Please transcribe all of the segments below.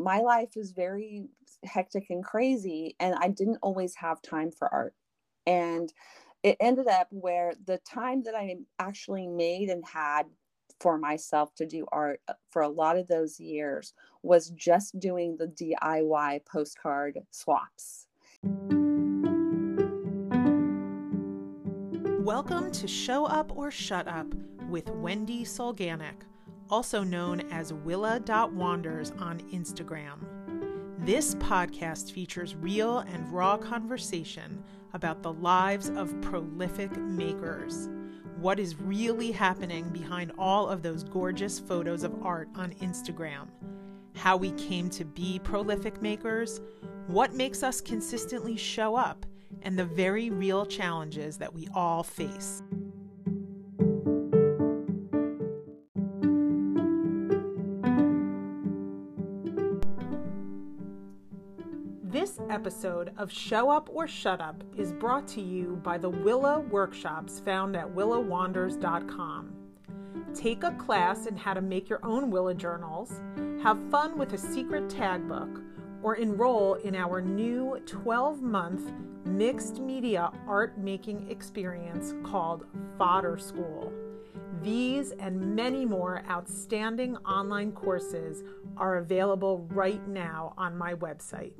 my life is very hectic and crazy and i didn't always have time for art. And it ended up where the time that i actually made and had for myself to do art uh, for a lot of those years was just doing the diy postcard swaps. Welcome to Show Up or Shut Up with Wendy Solganik, also known as Willa.wanders on Instagram. This podcast features real and raw conversation about the lives of prolific makers. What is really happening behind all of those gorgeous photos of art on Instagram? How we came to be prolific makers? What makes us consistently show up? and the very real challenges that we all face. Episode of Show Up or Shut Up is brought to you by the Willa workshops found at willawanders.com. Take a class in how to make your own Willa journals, have fun with a secret tag book, or enroll in our new 12 month mixed media art making experience called Fodder School. These and many more outstanding online courses are available right now on my website.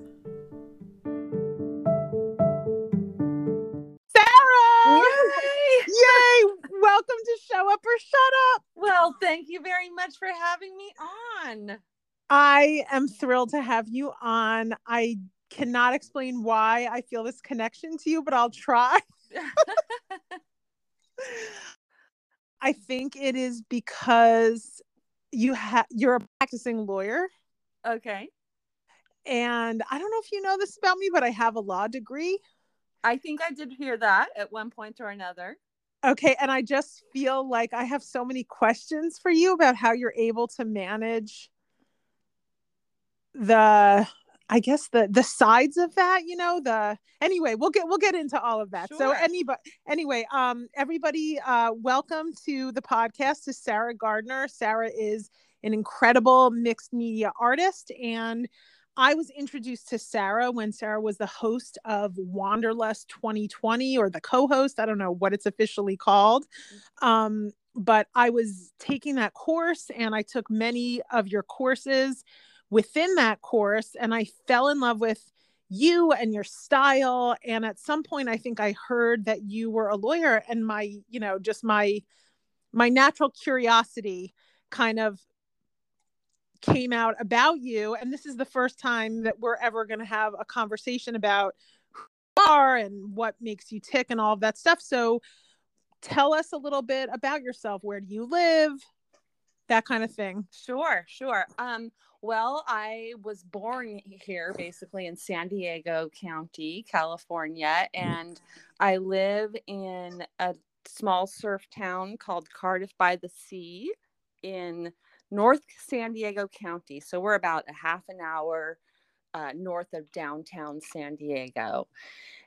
Yay! Welcome to Show Up or Shut Up. well thank you very much for having me on I am thrilled to have you on. I cannot explain why I feel this connection to you, but I'll try. I think it is because you have you're a practicing lawyer okay and I don't know if you know this about me but I have a law degree. i think i did hear that at one point or another Okay, and I just feel like I have so many questions for you about how you're able to manage the I guess the the sides of that, you know, the anyway, we'll get we'll get into all of that. So anybody anyway, um everybody uh welcome to the podcast to Sarah Gardner. Sarah is an incredible mixed media artist and I was introduced to Sarah when Sarah was the host of Wanderlust 2020 or the co-host, I don't know what it's officially called. Um but I was taking that course and I took many of your courses within that course and I fell in love with you and your style and at some point I think I heard that you were a lawyer and my you know just my my natural curiosity kind of came out about you and this is the first time that we're ever going to have a conversation about who you are and what makes you tick and all of that stuff. So tell us a little bit about yourself. Where do you live? That kind of thing. Sure, sure. Um, well, I was born here basically in San Diego County, California, and I live in a small surf town called Cardiff by the Sea in North San Diego County. So we're about a half an hour uh, north of downtown San Diego.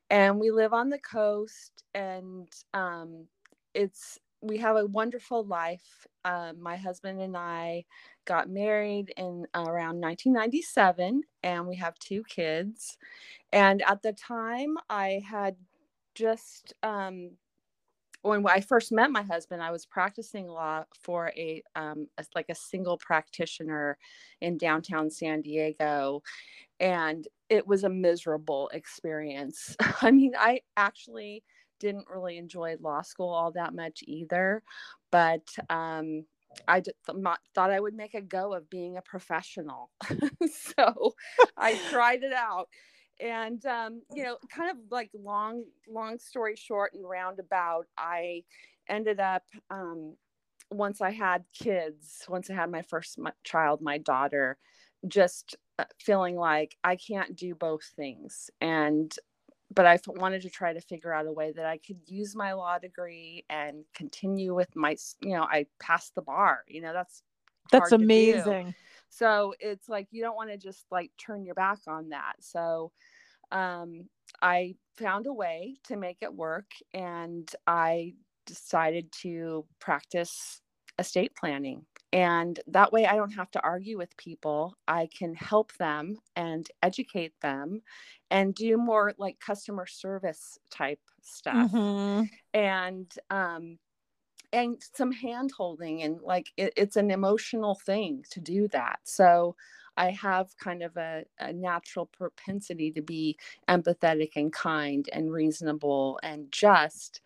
And we live on the coast, and um, it's we have a wonderful life. Um, my husband and I got married in around 1997, and we have two kids. And at the time, I had just um, when I first met my husband, I was practicing law for a, um, a like a single practitioner in downtown San Diego, and it was a miserable experience. I mean, I actually didn't really enjoy law school all that much either, but um, I just th- thought I would make a go of being a professional. so I tried it out. And um, you know, kind of like long, long story short and roundabout, I ended up um, once I had kids, once I had my first m- child, my daughter, just uh, feeling like I can't do both things. And but I f- wanted to try to figure out a way that I could use my law degree and continue with my, you know, I passed the bar. You know, that's that's amazing so it's like you don't want to just like turn your back on that. So um, i found a way to make it work and i decided to practice estate planning. And that way i don't have to argue with people. I can help them and educate them and do more like customer service type stuff. Mhm. and um and some hand holding and like it, it's an emotional thing to do that. So i have kind of a, a natural propensity to be empathetic and kind and reasonable and just.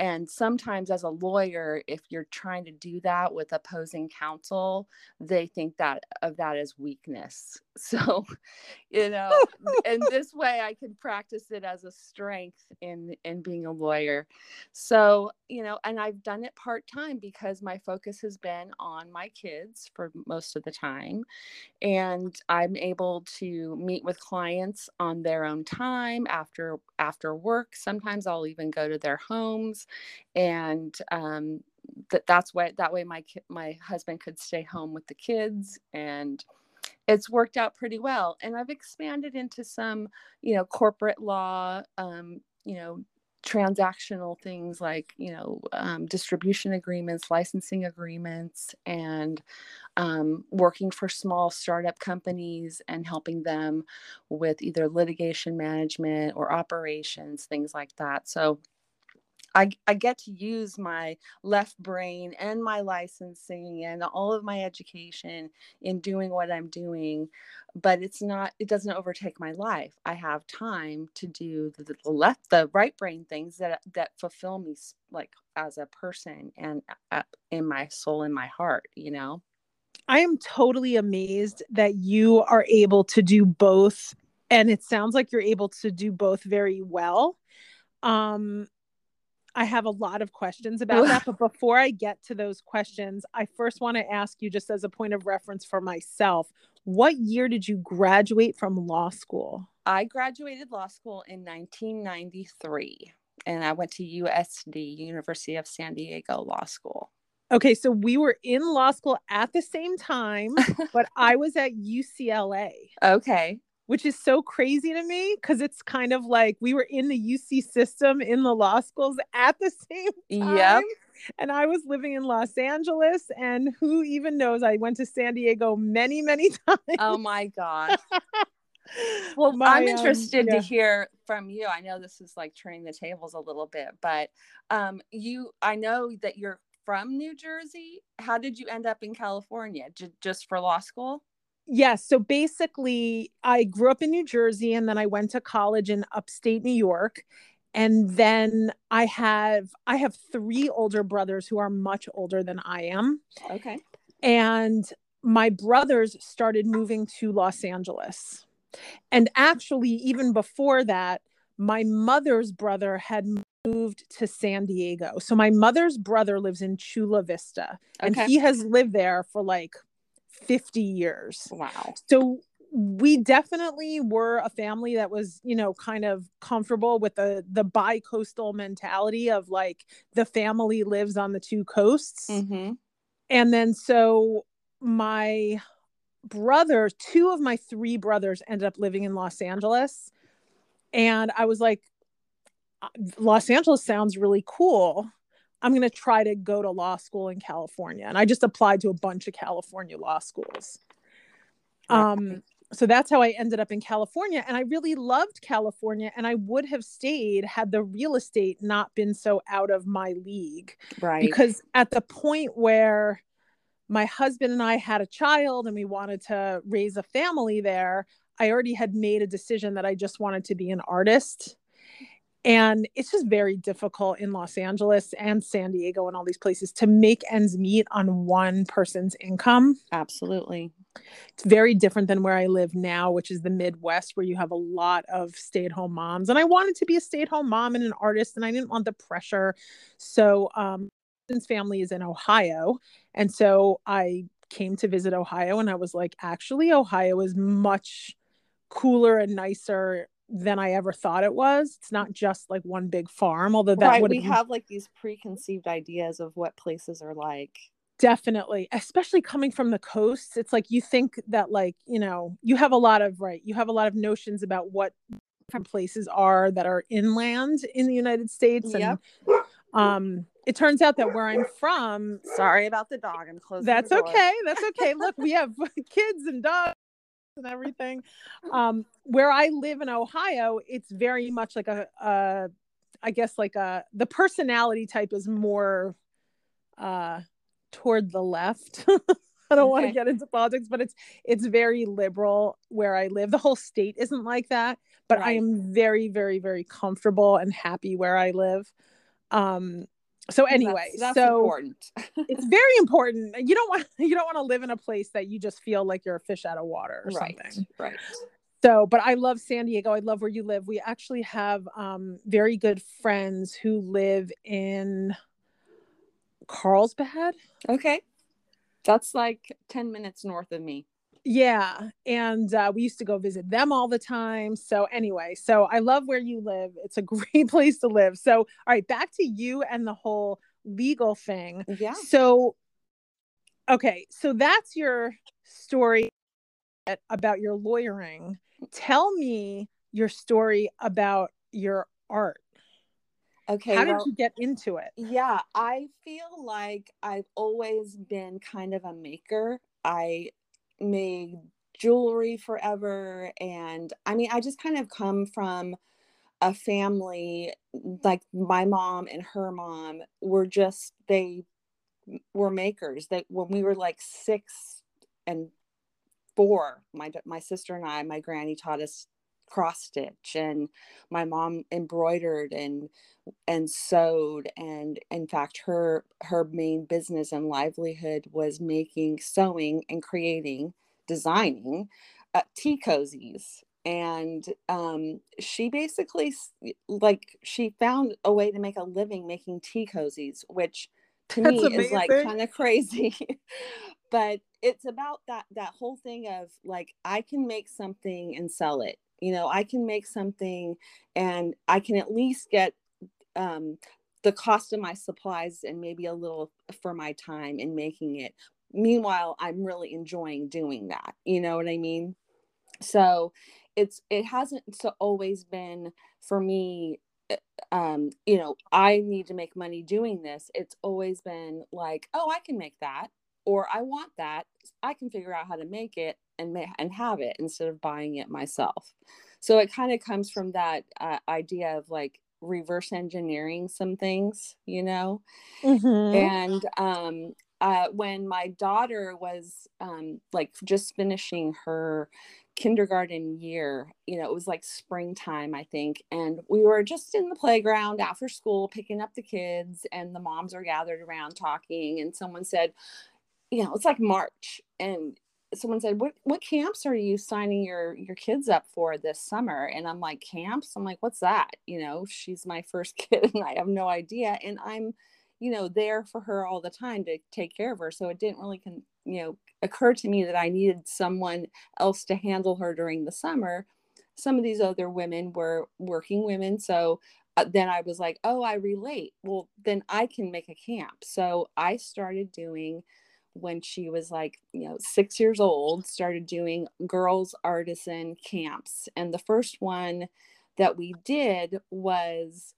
And sometimes as a lawyer if you're trying to do that with opposing counsel they think that of that as weakness so you know in this way i can practice it as a strength in in being a lawyer. So you know and i've done it part-time because my focus has been on my kids for most of the time. And i'm able to meet with clients on their own time after after work. Sometimes i'll even go to their homes and um that that's why that way my ki- my husband could stay home with the kids and it's worked out pretty well and i've expanded into some you know corporate law um you know transactional things like you know um, distribution agreements licensing agreements and um, working for small startup companies and helping them with either litigation management or operations things like that. So I, I get to use my left brain and my licensing and all of my education in doing what I'm doing, but it's not, it doesn't overtake my life. I have time to do the, the left, the right brain things that, that fulfill me like as a person and uh, in my soul and my heart, you know? I am totally amazed that you are able to do both. And it sounds like you're able to do both very well. Um, I have a lot of questions about that. But before I get to those questions, I first want to ask you, just as a point of reference for myself, what year did you graduate from law school? I graduated law school in 1993 and I went to USD, University of San Diego Law School. Okay, so we were in law school at the same time, but I was at UCLA. Okay. Which is so crazy to me because it's kind of like we were in the UC system in the law schools at the same time. Yep. And I was living in Los Angeles, and who even knows? I went to San Diego many, many times. Oh my God. Well, My, I'm um, interested yeah. to hear from you. I know this is like turning the tables a little bit, but um, you, I know that you're from New Jersey. How did you end up in California? J- just for law school? Yes. So basically, I grew up in New Jersey and then I went to college in upstate New York. And then I have I have three older brothers who are much older than I am. Okay. And my brothers started moving to Los Angeles. And actually, even before that, my mother's brother had moved to San Diego. So my mother's brother lives in Chula Vista, and Okay. he has lived there for like 50 years. Wow. So we definitely were a family that was, you know, kind of comfortable with the the bi-coastal mentality of like the family lives on the two coasts. Mm-hmm. And then so my brother, two of my three brothers ended up living in Los Angeles. And I was like, "Uh, Los Angeles sounds really cool. I'm going to try to go to law school in California. And I just applied to a bunch of California law schools. Um, so that's how I ended up in California. And I really loved California. And I would have stayed had the real estate not been so out of my league Right. because at the point where my husband and I had a child and we wanted to raise a family there, I already had made a decision that I just wanted to be an artist. And it's just very difficult in Los Angeles and San Diego and all these places to make ends meet on one person's income. Absolutely. It's very different than where I live now, which is the Midwest, where you have a lot of stay at home moms. And I wanted to be a stay at home mom and an artist, and I didn't want the pressure. So, um, husband's family is in Ohio. And so I came to visit Ohio, and I was like, actually, Ohio is much cooler and nicer than I ever thought it was. It's not just like one big farm, although that right. We have like these preconceived ideas of what places are like. definitely especially coming from the coast it's like you think that like you know you have a lot of right you have a lot of notions about what different places are that are inland in the united states and Yep. Um, it turns out that where I'm from, Sorry about the dog. I'm closing. that's okay. That's okay. Look, we have kids and dogs and everything. Um, where I live in Ohio, it's very much like a, a I guess like a the personality type is more uh toward the left. I don't want to get into politics, but it's it's very liberal where I live. The whole state isn't like that, but I am very very very comfortable and happy where I live. Um so anyway, that's, that's so important. it's very important. You don't want you don't want to live in a place that you just feel like you're a fish out of water or right. something. Right. So, but I love San Diego. I love where you live. We actually have um, very good friends who live in Carlsbad. Okay. That's like 10 minutes north of me. Yeah. And uh, we used to go visit them all the time. So, anyway, so I love where you live. It's a great place to live. So, all right, back to you and the whole legal thing. Yeah. So, okay, so that's your story about your lawyering. Tell me your story about your art. Okay. How did you get into it? yeah, I feel like I've always been kind of a maker. I made jewelry forever. And I mean, I just kind of come from a family like my mom and her mom were just, they were makers. That when we were like six and four, my, my sister and I, my granny taught us cross stitch and my mom embroidered and and sewed and in fact her her main business and livelihood was making sewing and creating designing uh, tea cozies. And um, she basically like she found a way to make a living making tea cozies which to That's me is like kind of crazy. But it's about that that whole thing of like i can make something and sell it you know i can make something and i can at least get um, the cost of my supplies and maybe a little for my time in making it. Meanwhile i'm really enjoying doing that you know what i mean? So it's it hasn't so always been for me uh, um you know i need to make money doing this. It's always been like oh i can make that or i want that. I can figure out how to make it and and have it instead of buying it myself so it kind of comes from that uh, idea of like reverse engineering some things you know Mhm. and um uh, when my daughter was um, like just finishing her kindergarten year you know it was like springtime i think and we were just in the playground after school picking up the kids and the moms are gathered around talking and someone said you know it's like march and someone said what what camps are you signing your your kids up for this summer? And i'm like camps? I'm like what's that? You know she's my first kid and i have no idea. And i'm you know there for her all the time to take care of her. So it didn't really con- you know occur to me that i needed someone else to handle her during the summer. Some of these other women were working women. So uh, then i was like oh i relate. Well then i can make a camp. So i started doing when she was like you know six years old started doing girls artisan camps and the first one that we did was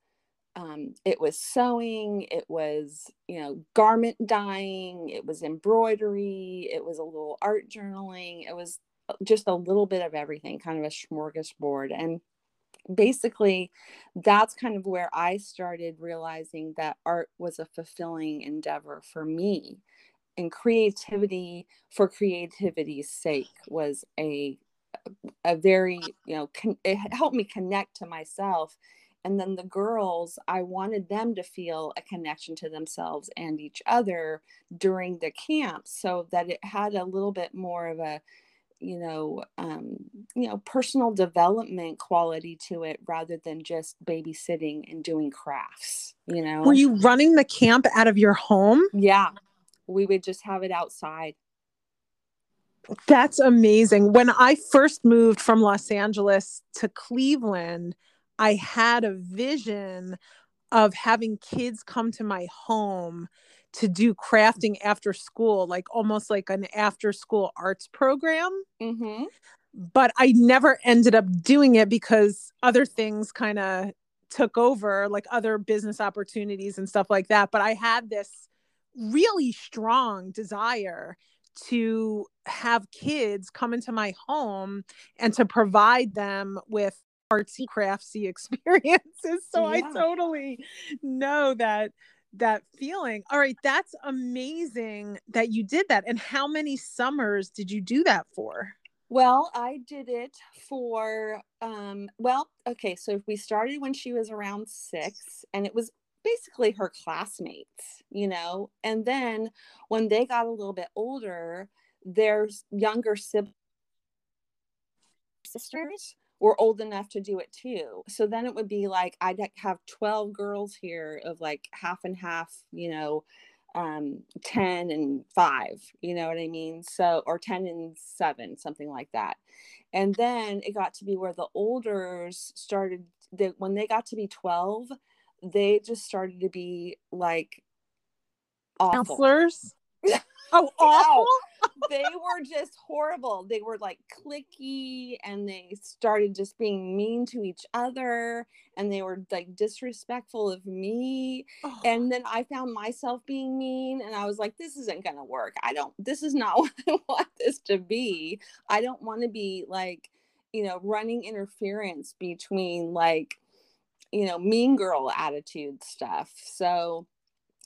um, it was sewing it was you know garment dyeing it was embroidery it was a little art journaling it was uh, just a little bit of everything kind of a smorgasbord and basically that's kind of where i started realizing that art was a fulfilling endeavor for me and creativity for creativity's sake was a a very you know con- it helped me connect to myself. And then the girls i wanted them to feel a connection to themselves and each other during the camp so that it had a little bit more of a you know um, you know personal development quality to it rather than just babysitting and doing crafts you know? Were you running the camp out of your home? yeah we would just have it outside That's amazing. When I first moved from Los Angeles to Cleveland, I had a vision of having kids come to my home to do crafting after school, like almost like an after school arts program. mm-hmm. But I never ended up doing it because other things kind of took over like other business opportunities and stuff like that but i had this really strong desire to have kids come into my home and to provide them with artsy craftsy experiences. So yeah. i totally know that that feeling. All right that's amazing that you did that. And how many summers did you do that for? Well i did it for um well okay so if we started when she was around six and it was basically her classmates you know and then when they got a little bit older their younger siblings sisters were old enough to do it too. So then it would be like I'd have 12 girls here of like half and half, you know, um 10 and 5, you know what I mean? So or 10 and 7, something like that. And then it got to be where the olders started when they got to be 12, they just started to be like awful. counselors. oh, awful they were just horrible. They were like clicky and they started just being mean to each other and they were like disrespectful of me. Oh. And then I found myself being mean and I was like, this isn't going to work. I don't, this is not what I want this to be. I don't want to be like, you know, running interference between like, you know, mean girl attitude stuff. So,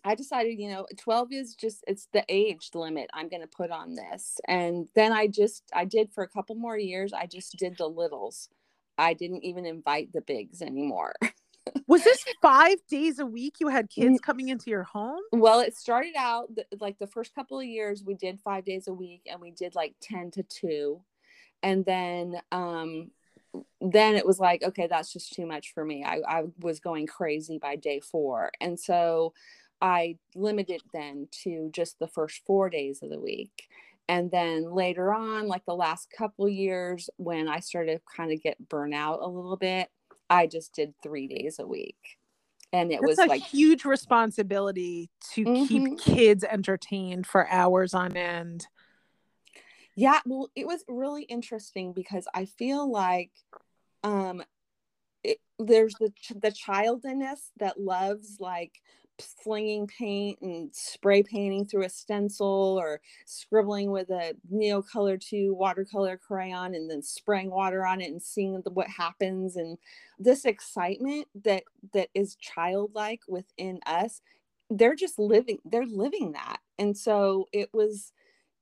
I decided, you know, 12 is just it's the age limit I'm going to put on this. And then I just I did for a couple more years, I just did the littles. I didn't even invite the bigs anymore. was this 5 days a week you had kids coming into your home? Well, it started out like the first couple of years we did 5 days a week and we did like 10 to 2. And then um then it was like okay that's just too much for me I, I was going crazy by day four and so I limited then to just the first four days of the week. And then later on, like the last couple years, when I started kind of get burnout a little bit, I just did three days a week. And it That's was a like huge responsibility to mm-hmm. keep kids entertained for hours on end. Yeah, well, it was really interesting because I feel like um it, there's the the childiness that loves like slinging paint and spray painting through a stencil or scribbling with a neocolor 2 watercolor crayon and then spraying water on it and seeing the, what happens. And this excitement that that is childlike within us they're just living they're living that. And so it was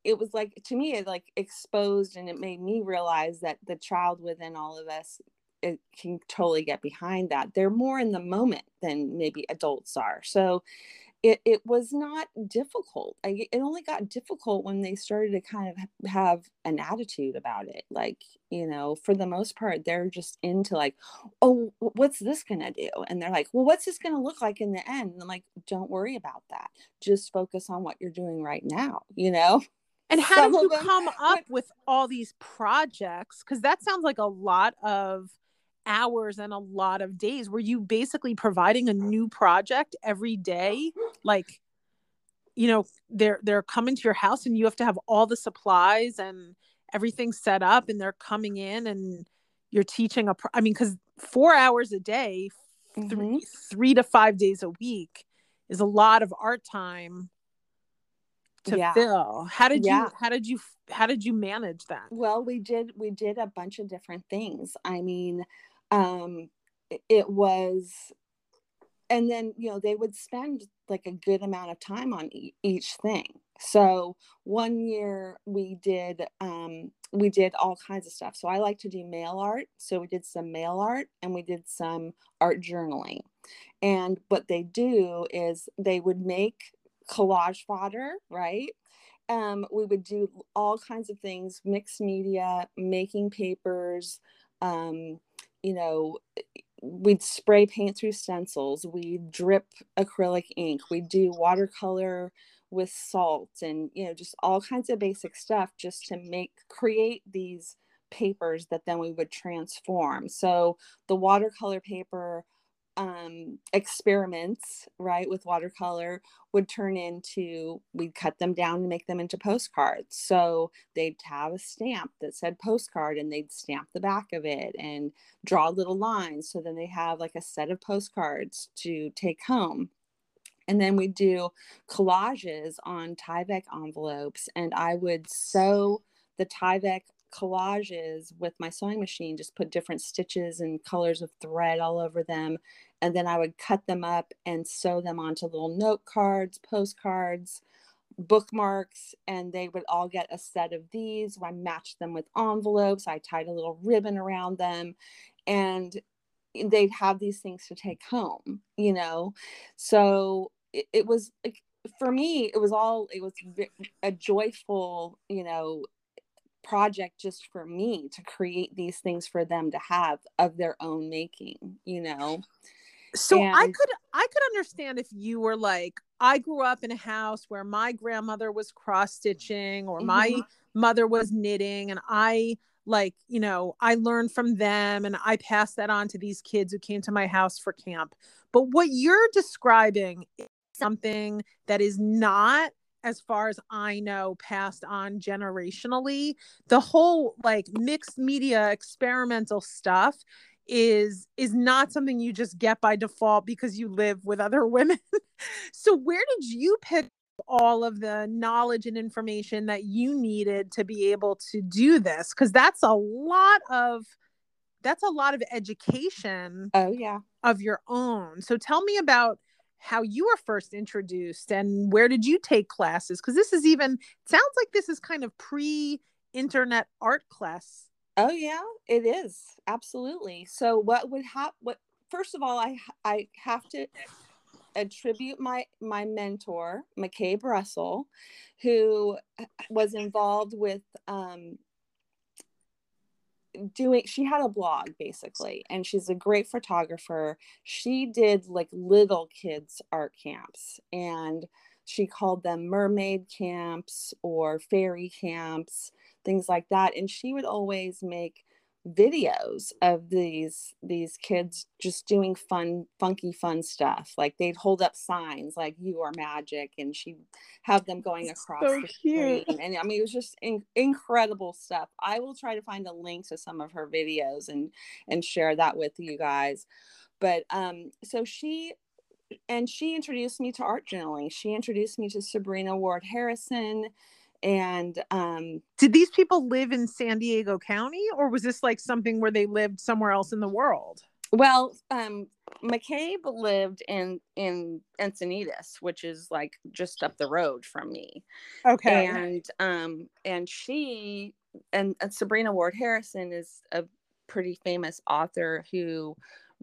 it was like to me it like exposed and it made me realize that the child within all of us it can totally get behind that. They're more in the moment than maybe adults are. So it, it was not difficult. I, it only got difficult when they started to kind of have an attitude about it. Like, you know, for the most part, they're just into like, oh, what's this to do? And they're like, well, what's this to look like in the end? And I'm like, don't worry about that. Just focus on what you're doing right now, you know? And how Some did you come up with all these projects? Because that sounds like a lot of hours and a lot of days were you basically providing a new project every day like you know they're they're coming to your house and you have to have all the supplies and everything set up and they're coming in and you're teaching a pro- i mean because four hours a day mm-hmm. three three to five days a week is a lot of art time to yeah. fill. How did yeah. you how did you how did you manage that? Well we did we did a bunch of different things. I mean um it was and then you know they would spend like a good amount of time on e- each thing. So one year we did um we did all kinds of stuff. So i like to do mail art. So we did some mail art and we did some art journaling. And what they do is they would make collage fodder right um, we would do all kinds of things mixed media making papers um, you know, we'd spray paint through stencils, we drip acrylic ink, we do watercolor with salt and you know just all kinds of basic stuff just to make create these papers that then we would transform. So the watercolor paper um, experiments, right, with watercolor would turn into we'd cut them down and make them into postcards. So they'd have a stamp that said postcard and they'd stamp the back of it and draw little lines. So then they have like a set of postcards to take home. And then we'd do collages on Tyvek envelopes, and I would sew the Tyvek collages with my sewing machine, just put different stitches and colors of thread all over them. And then I would cut them up and sew them onto little note cards, postcards, bookmarks, and they would all get a set of these. I matched them with envelopes. I tied a little ribbon around them. And they'd have these things to take home, you know? So it, it was like, for me, it was all, it was a joyful, you know, project just for me to create these things for them to have of their own making you know so and, i could i could understand if you were like i grew up in a house where my grandmother was cross stitching or mm-hmm. my mother was knitting and i like you know i learned from them and i passed that on to these kids who came to my house for camp but what you're describing is something that is not as far as I know, passed on generationally. The whole like mixed media experimental stuff is is not something you just get by default because you live with other women. so where did you pick all of the knowledge and information that you needed to be able to do this? Because that's a lot of that's a lot of education oh yeah. of your own. So tell me about how you were first introduced and where did you take classes? Because this is even sounds like this is kind of pre internet art class oh yeah it is absolutely. So what would happen what first of all i i have to attribute my my mentor McCabe russell who was involved with um, doing she had a blog basically and she's a great photographer. She did like little kids art camps and she called them mermaid camps or fairy camps things like that and she would always make videos of these these kids just doing fun funky fun stuff. Like they'd hold up signs like you are magic and she'd have them going across so the cute. screen and i mean it was just in- incredible stuff. I will try to find a link to some of her videos and and share that with you guys. But um so she and she introduced me to art journaling. She introduced me to sabrina ward harrison and um, did these people live in San Diego County or was this like something where they lived somewhere else in the world? Well, um, McCabe lived in in Encinitas, which is like just up the road from me. Okay. And um and she and, and Sabrina Ward Harrison is a pretty famous author who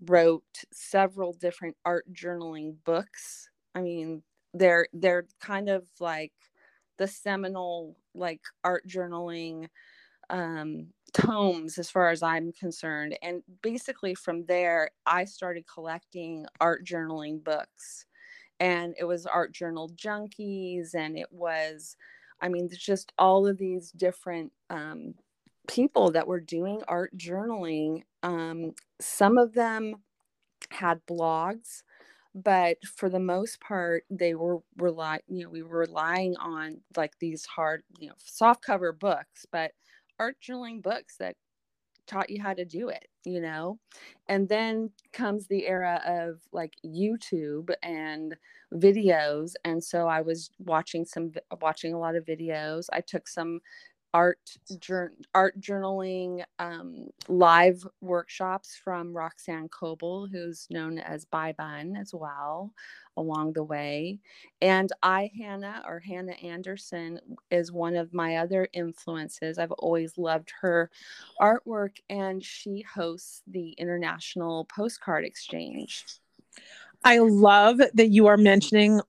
wrote several different art journaling books. I mean, they're they're kind of like the seminal like art journaling um, tomes as far as I'm concerned. And basically from there, I started collecting art journaling books. And it was Art Journal Junkies, and it was, I mean, just all of these different um, people that were doing art journaling. Um, some of them had blogs but for the most part they were rely you know we were relying on like these hard you know soft cover books but art journaling books that taught you how to do it you know? And then comes the era of like youtube and videos and so i was watching some watching a lot of videos. I took some art jur- art journaling um, live workshops from Roxanne Coble, who's known as Bye Bun as well, along the way. And iHanna or Hanna Andersson is one of my other influences. I've always loved her artwork, and she hosts the International Postcard Exchange. I love that you are mentioning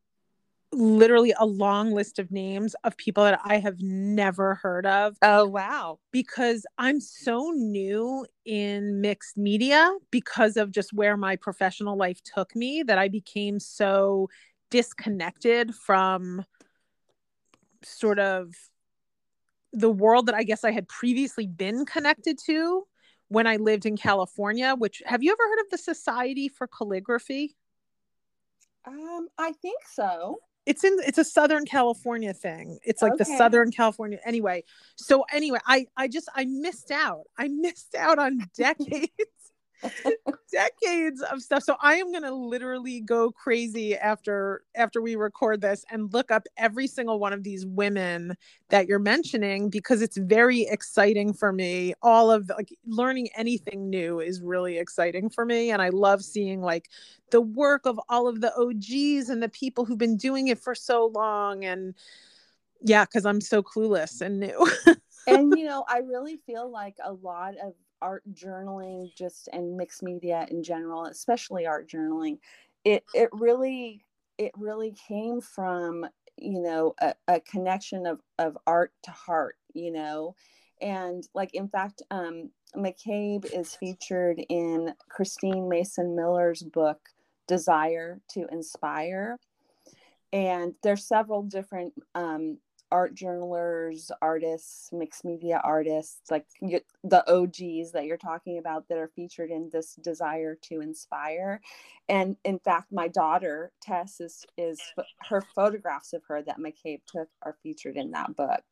literally a long list of names of people that I have never heard of. Oh, wow. Because I'm so new in mixed media because of just where my professional life took me that I became so disconnected from sort of the world that I guess I had previously been connected to when I lived in California, which have you ever heard of the Society for Calligraphy? Um, I think so. It's in it's a Southern California thing. It's like the Southern California anyway. So anyway, I I just I missed out. I missed out on decades decades of stuff. So I am going to literally go crazy after after we record this and look up every single one of these women that you're mentioning because it's very exciting for me. All of like learning anything new is really exciting for me and I love seeing like the work of all of the OGs and the people who've been doing it for so long and yeah, cuz I'm so clueless and new. and you know, I really feel like a lot of art journaling just and mixed media in general, especially art journaling, it it really it really came from, you know, a, a connection of of art to heart, you know. And like in fact, um McCabe is featured in Christine Mason Miller's book Desire to Inspire. And there's several different um, art journalers, artists, mixed media artists, like y- the OGs that you're talking about that are featured in this desire to inspire. And in fact, my daughter Tess is is her photographs of her that McCabe took are featured in that book.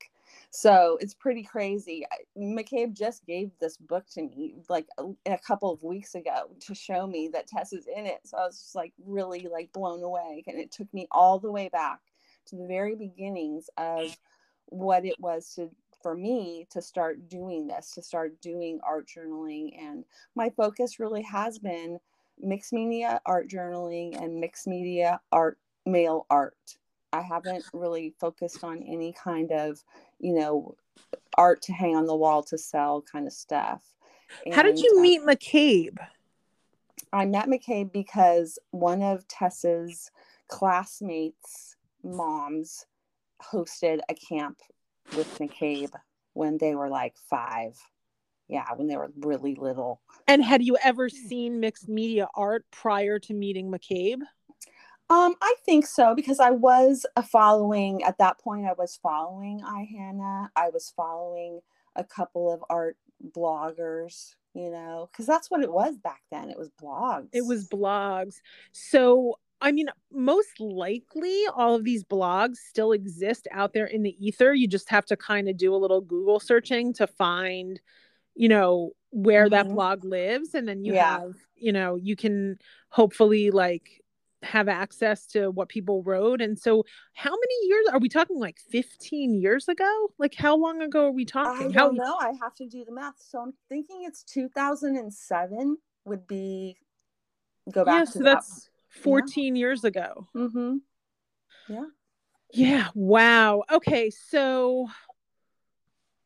So it's pretty crazy. McCabe just gave this book to me like a, a couple of weeks ago to show me that Tess is in it. So I was just like really like blown away. And it took me all the way back to the very beginnings of what it was to for me to start doing this, to start doing art journaling. And my focus really has been mixed media art journaling and mixed media art mail art. I haven't really focused on any kind of, you know, art to hang on the wall to sell kind of stuff. How did And, you meet McCabe? I met McCabe because one of Tessa's classmates' moms hosted a camp with McCabe when they were like five. Yeah, when they were really little. And had you ever seen mixed media art prior to meeting McCabe? Um, I think so because I was a following at that point. I was following iHanna. I was following a couple of art bloggers. You know, because that's what it was back then. It was blogs. It was blogs. So, I mean, most likely all of these blogs still exist out there in the ether. You just have to kind of do a little Google searching to find, you know, where that Mhm. blog lives. And then you Yeah. have, you know, you can hopefully like have access to what people wrote. And so, how many years are we talking? Like 15 years ago? Like, how long ago are we talking? I don't How, know. I have to do the math. So I'm thinking it's 2007 would be go back yeah, to so that. that's 14 years ago. Mm-hmm. Yeah. Wow. Okay. So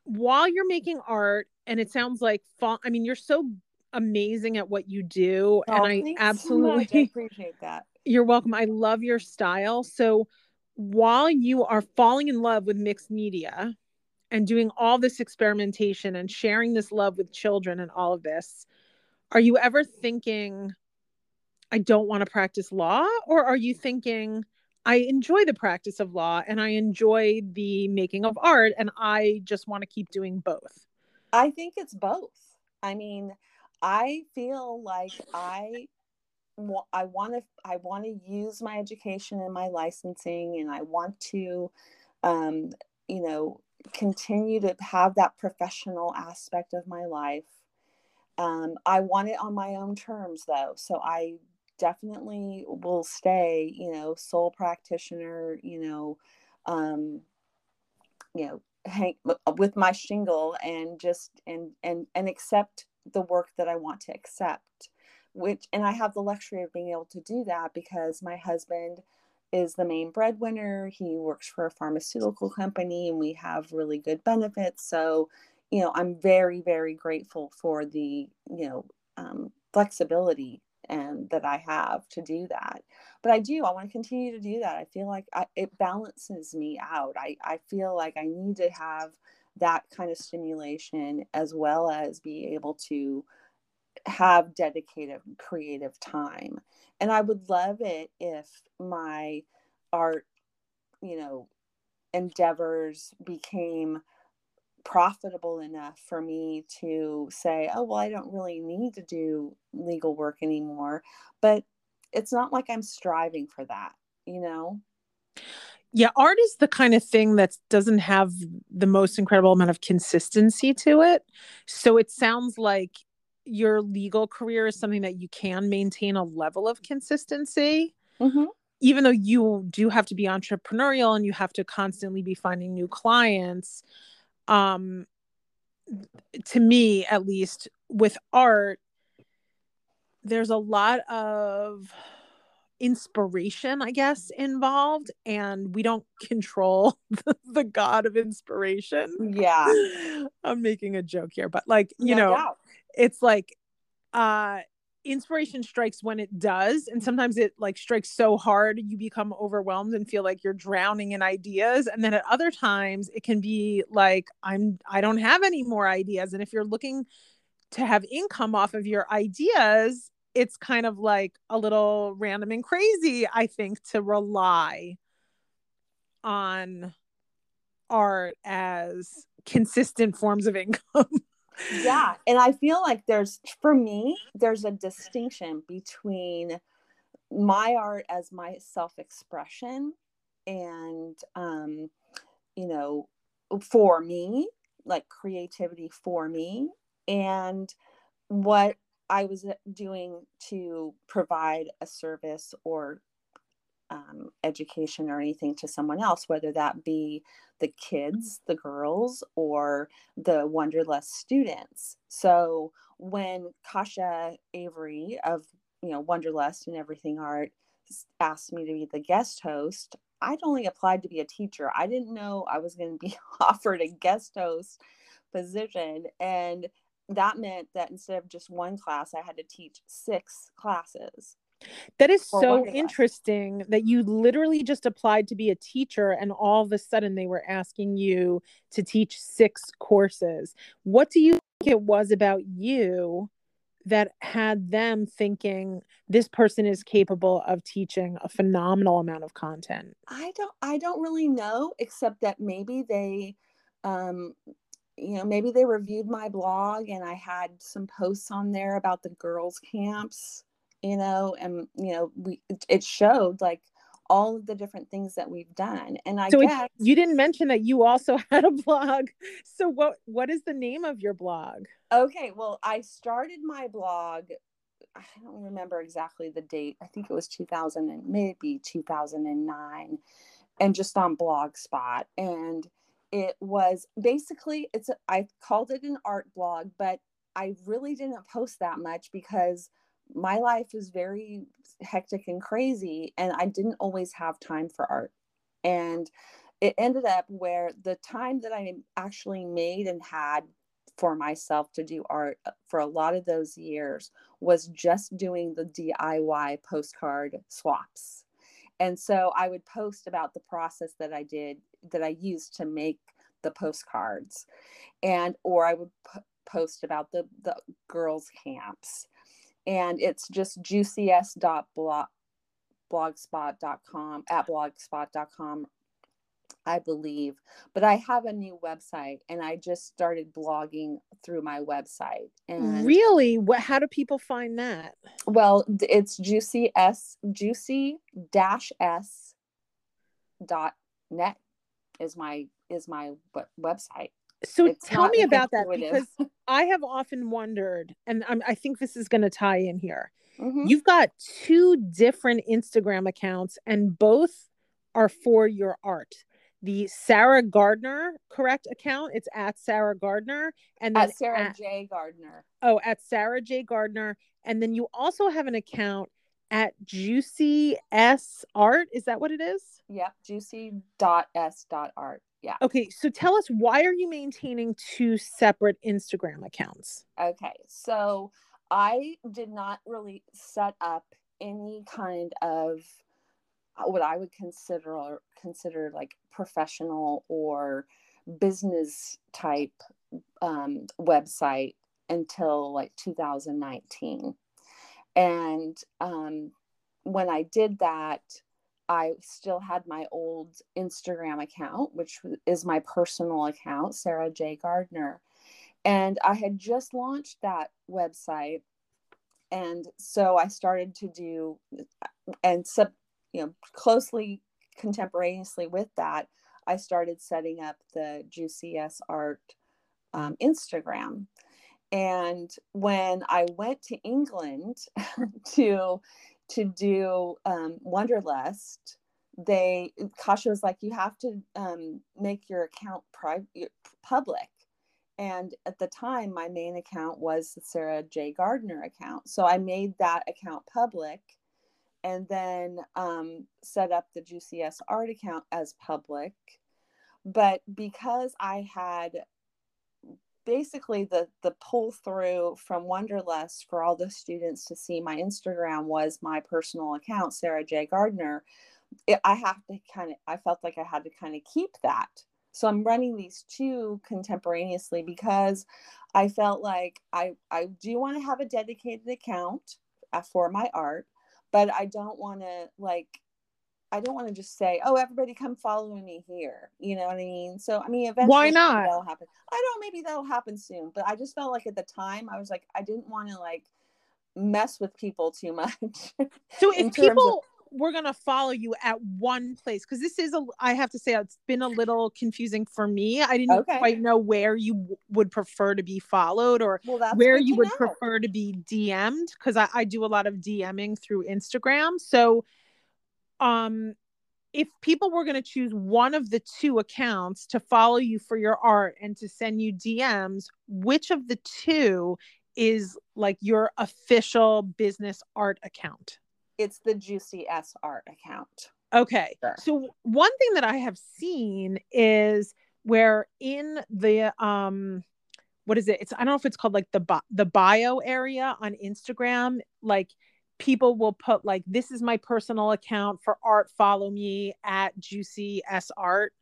while you're making art, and it sounds like, fa- I mean, you're so amazing at what you do. and I I absolutely, appreciate that. you're welcome. I love your style. So while you are falling in love with mixed media and doing all this experimentation and sharing this love with children and all of this, are you ever thinking, I don't want to practice law? Or are you thinking, I enjoy the practice of law and I enjoy the making of art and I just want to keep doing both? I think it's both. I mean, I feel like I I want to I want to use my education and my licensing and I want to um you know continue to have that professional aspect of my life. Um I want it on my own terms though. So I definitely will stay, you know, sole practitioner, you know, um you know, hang with my shingle and just and and and accept the work that I want to accept which and I have the luxury of being able to do that because my husband is the main breadwinner. He works for a pharmaceutical company and we have really good benefits. So you know I'm very very grateful for the you know um, flexibility and that I have to do that. But I do I want to continue to do that I feel like I, it balances me out I, I feel like I need to have that kind of stimulation as well as be able to have dedicated creative time. And i would love it if my art you know endeavors became profitable enough for me to say, oh, well, I don't really need to do legal work anymore. But it's not like I'm striving for that, you know? Yeah, art is the kind of thing that doesn't have the most incredible amount of consistency to it. So it sounds like your legal career is something that you can maintain a level of consistency. Mm-hmm. Even though you do have to be entrepreneurial and you have to constantly be finding new clients, um, to me at least, with art, there's a lot of inspiration, I guess, involved, and we don't control the, the god of inspiration. Yeah. I'm making a joke here, but like, you no know, doubt. it's like uh inspiration strikes when it does and sometimes it like strikes so hard you become overwhelmed and feel like you're drowning in ideas and then at other times it can be like i'm i don't have any more ideas and if you're looking to have income off of your ideas it's kind of like a little random and crazy, I think, to rely on art as consistent forms of income. Yeah. And I feel like there's, for me, there's a distinction between my art as my self expression and, um, you know, for me, like creativity for me, and what I was doing to provide a service or um, education or anything to someone else, whether that be the kids, the girls, or the Wanderlust students. So when Kasia Avery of you know Wanderlust and Everything Art asked me to be the guest host, I'd only applied to be a teacher. I didn't know I was going to be offered a guest host position, and that meant that instead of just one class, I had to teach six classes. That is so interesting that you literally just applied to be a teacher and all of a sudden they were asking you to teach six courses. What do you think it was about you that had them thinking this person is capable of teaching a phenomenal amount of content? I don't I don't really know except that maybe they um you know maybe they reviewed my blog and i had some posts on there about the girls camps you know and you know we it showed like all of the different things that we've done and i so guess you didn't mention that you also had a blog. So what what is the name of your blog? Okay well i started my blog i don't remember exactly the date i think it was 2000 and maybe 2009 and just on blogspot and it was basically it's a, I called it an art blog, but I really didn't post that much because my life is very hectic and crazy and I didn't always have time for art. And it ended up where the time that I actually made and had for myself to do art uh, for a lot of those years was just doing the DIY postcard swaps. And so I would post about the process that I did that I used to make the postcards, and or I would p- post about the the girls' camps, and it's just juicies.blogspot.com at blogspot.com I believe. But I have a new website and I just started blogging through my website. And really, what how do people find that? Well, it's juicy s juicy dash s dot net is my is my website. So it's tell me about that because I have often wondered, and I'm, i think this is going to tie in here. Mm-hmm. You've got two different Instagram accounts, and both are for your art. The Sarah Gardner correct account, it's at Sarah Gardner, and then at Sarah at, J Gardner. Oh, at Sarah J Gardner, and then you also have an account at Juicy S Art. Is that what it is? Yep, juicy dot s dot art. Yeah. Okay, so tell us why are you maintaining two separate Instagram accounts? Okay, so I did not really set up any kind of uh, what I would consider consider like professional or business type um, website until like 2019 and um, when I did that, I still had my old Instagram account, which is my personal account, Sarah J. Gardner. And I had just launched that website. And so I started to do, and sub, you know, closely contemporaneously with that, I started setting up the Juicy S Art um, Instagram. And when I went to England to to do um, Wanderlust, they Kasia was like, you have to um, make your account private public. And at the time, my main account was the Sarah J. Gardner account. So I made that account public and then um, set up the Juicy S Art account as public. But because I had basically the the pull through from Wanderlust for all the students to see my Instagram was my personal account, Sarah J. Gardner. It, I have to kind of, I felt like I had to kind of keep that. So I'm running these two contemporaneously because I felt like I I do want to have a dedicated account uh, for my art, but I don't want to like I don't want to just say, "Oh, everybody come follow me here." You know what I mean? So, I mean, eventually, why not? That'll happen. I don't. Maybe that'll happen soon. But I just felt like at the time, I was like, I didn't want to like mess with people too much. So, if people of... were gonna follow you at one place, because this is a, I have to say, it's been a little confusing for me. I didn't okay. quite know where you w- would prefer to be followed, or well, where you would know. prefer to be DM'd, because I, I do a lot of DMing through Instagram. So um if people were going to choose one of the two accounts to follow you for your art and to send you DMs, which of the two is like your official business art account? It's the Juicy S Art account. Okay. Sure. So one thing that I have seen is where in the um what is it? It's I don't know if it's called like the the bio area on Instagram like people will put like this is my personal account for art follow me at juicy s art.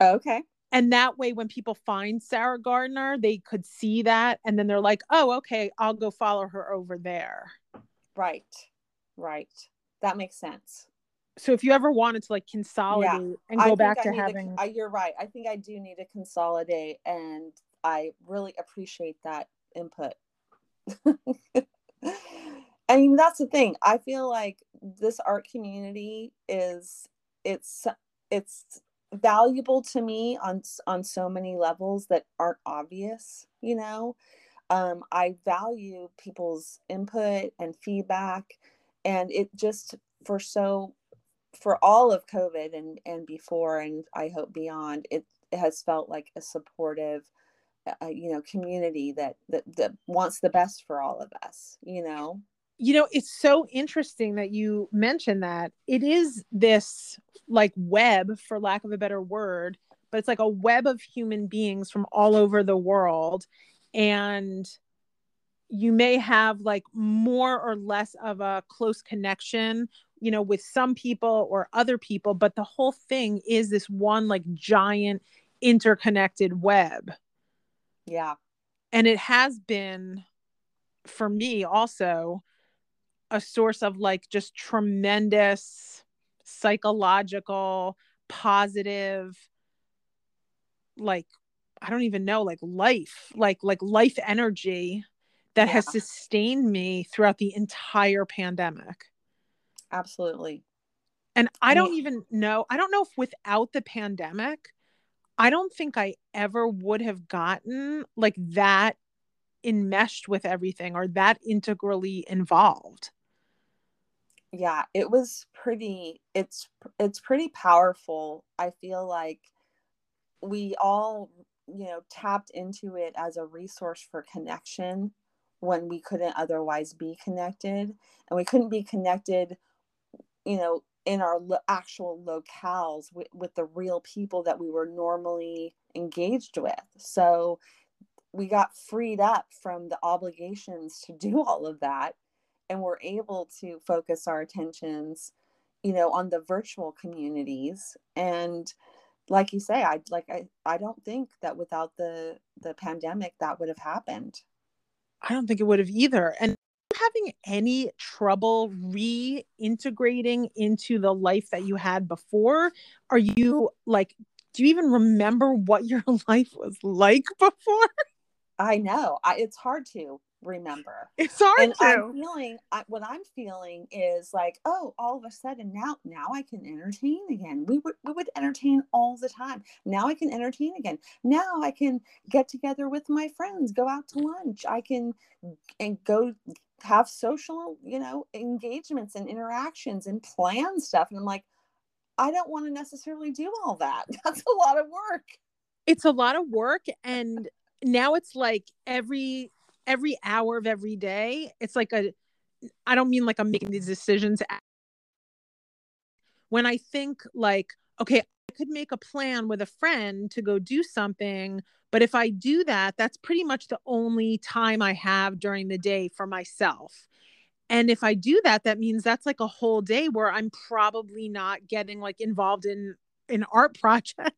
Okay. And that way when people find sarah gardner they could see that and then they're like oh okay i'll go follow her over there. Right. Right. That makes sense. So if you ever wanted to like consolidate yeah. and go back to having to, you're right. I think i do need to consolidate and i really appreciate that input I mean, that's the thing. I feel like this art community is it's it's valuable to me on on so many levels that aren't obvious, you know. Um, I value people's input and feedback and it just for so for all of COVID and and before and I hope beyond, it, it has felt like a supportive uh, you know community that, that that wants the best for all of us you know you know it's so interesting that you mentioned that. It is this like web for lack of a better word but it's like a web of human beings from all over the world. And you may have like more or less of a close connection you know with some people or other people but the whole thing is this one like giant interconnected web. Yeah. And it has been for me also a source of like just tremendous psychological positive like i don't even know like life like like life energy that yeah. has sustained me throughout the entire pandemic absolutely and i, don't even know i don't know if without the pandemic i don't think i ever would have gotten like that enmeshed with everything or that integrally involved. Yeah it was pretty it's it's pretty powerful. I feel like we all you know tapped into it as a resource for connection when we couldn't otherwise be connected. And we couldn't be connected you know in our lo- actual locales with, with the real people that we were normally engaged with. So we got freed up from the obligations to do all of that and we're able to focus our attentions you know on the virtual communities and like you say i like i, I don't think that without the the pandemic that would have happened i don't think it would have either and having any trouble reintegrating into the life that you had before? Are you like, do you even remember what your life was like before? I know. I, it's hard to remember. It's hard and to. I'm feeling I, what I'm feeling is like, oh, all of a sudden now now I can entertain again. We would we would entertain all the time. Now I can entertain again. Now I can get together with my friends, go out to lunch. I can and go have social, you know, engagements and interactions and plan stuff. And I'm like, I don't want to necessarily do all that. That's a lot of work. It's a lot of work and now it's like every every hour of every day it's like a i don't mean like i'm making these decisions when i think like okay i could make a plan with a friend to go do something but if i do that that's pretty much the only time i have during the day for myself and if i do that that means that's like a whole day where i'm probably not getting like involved in an art project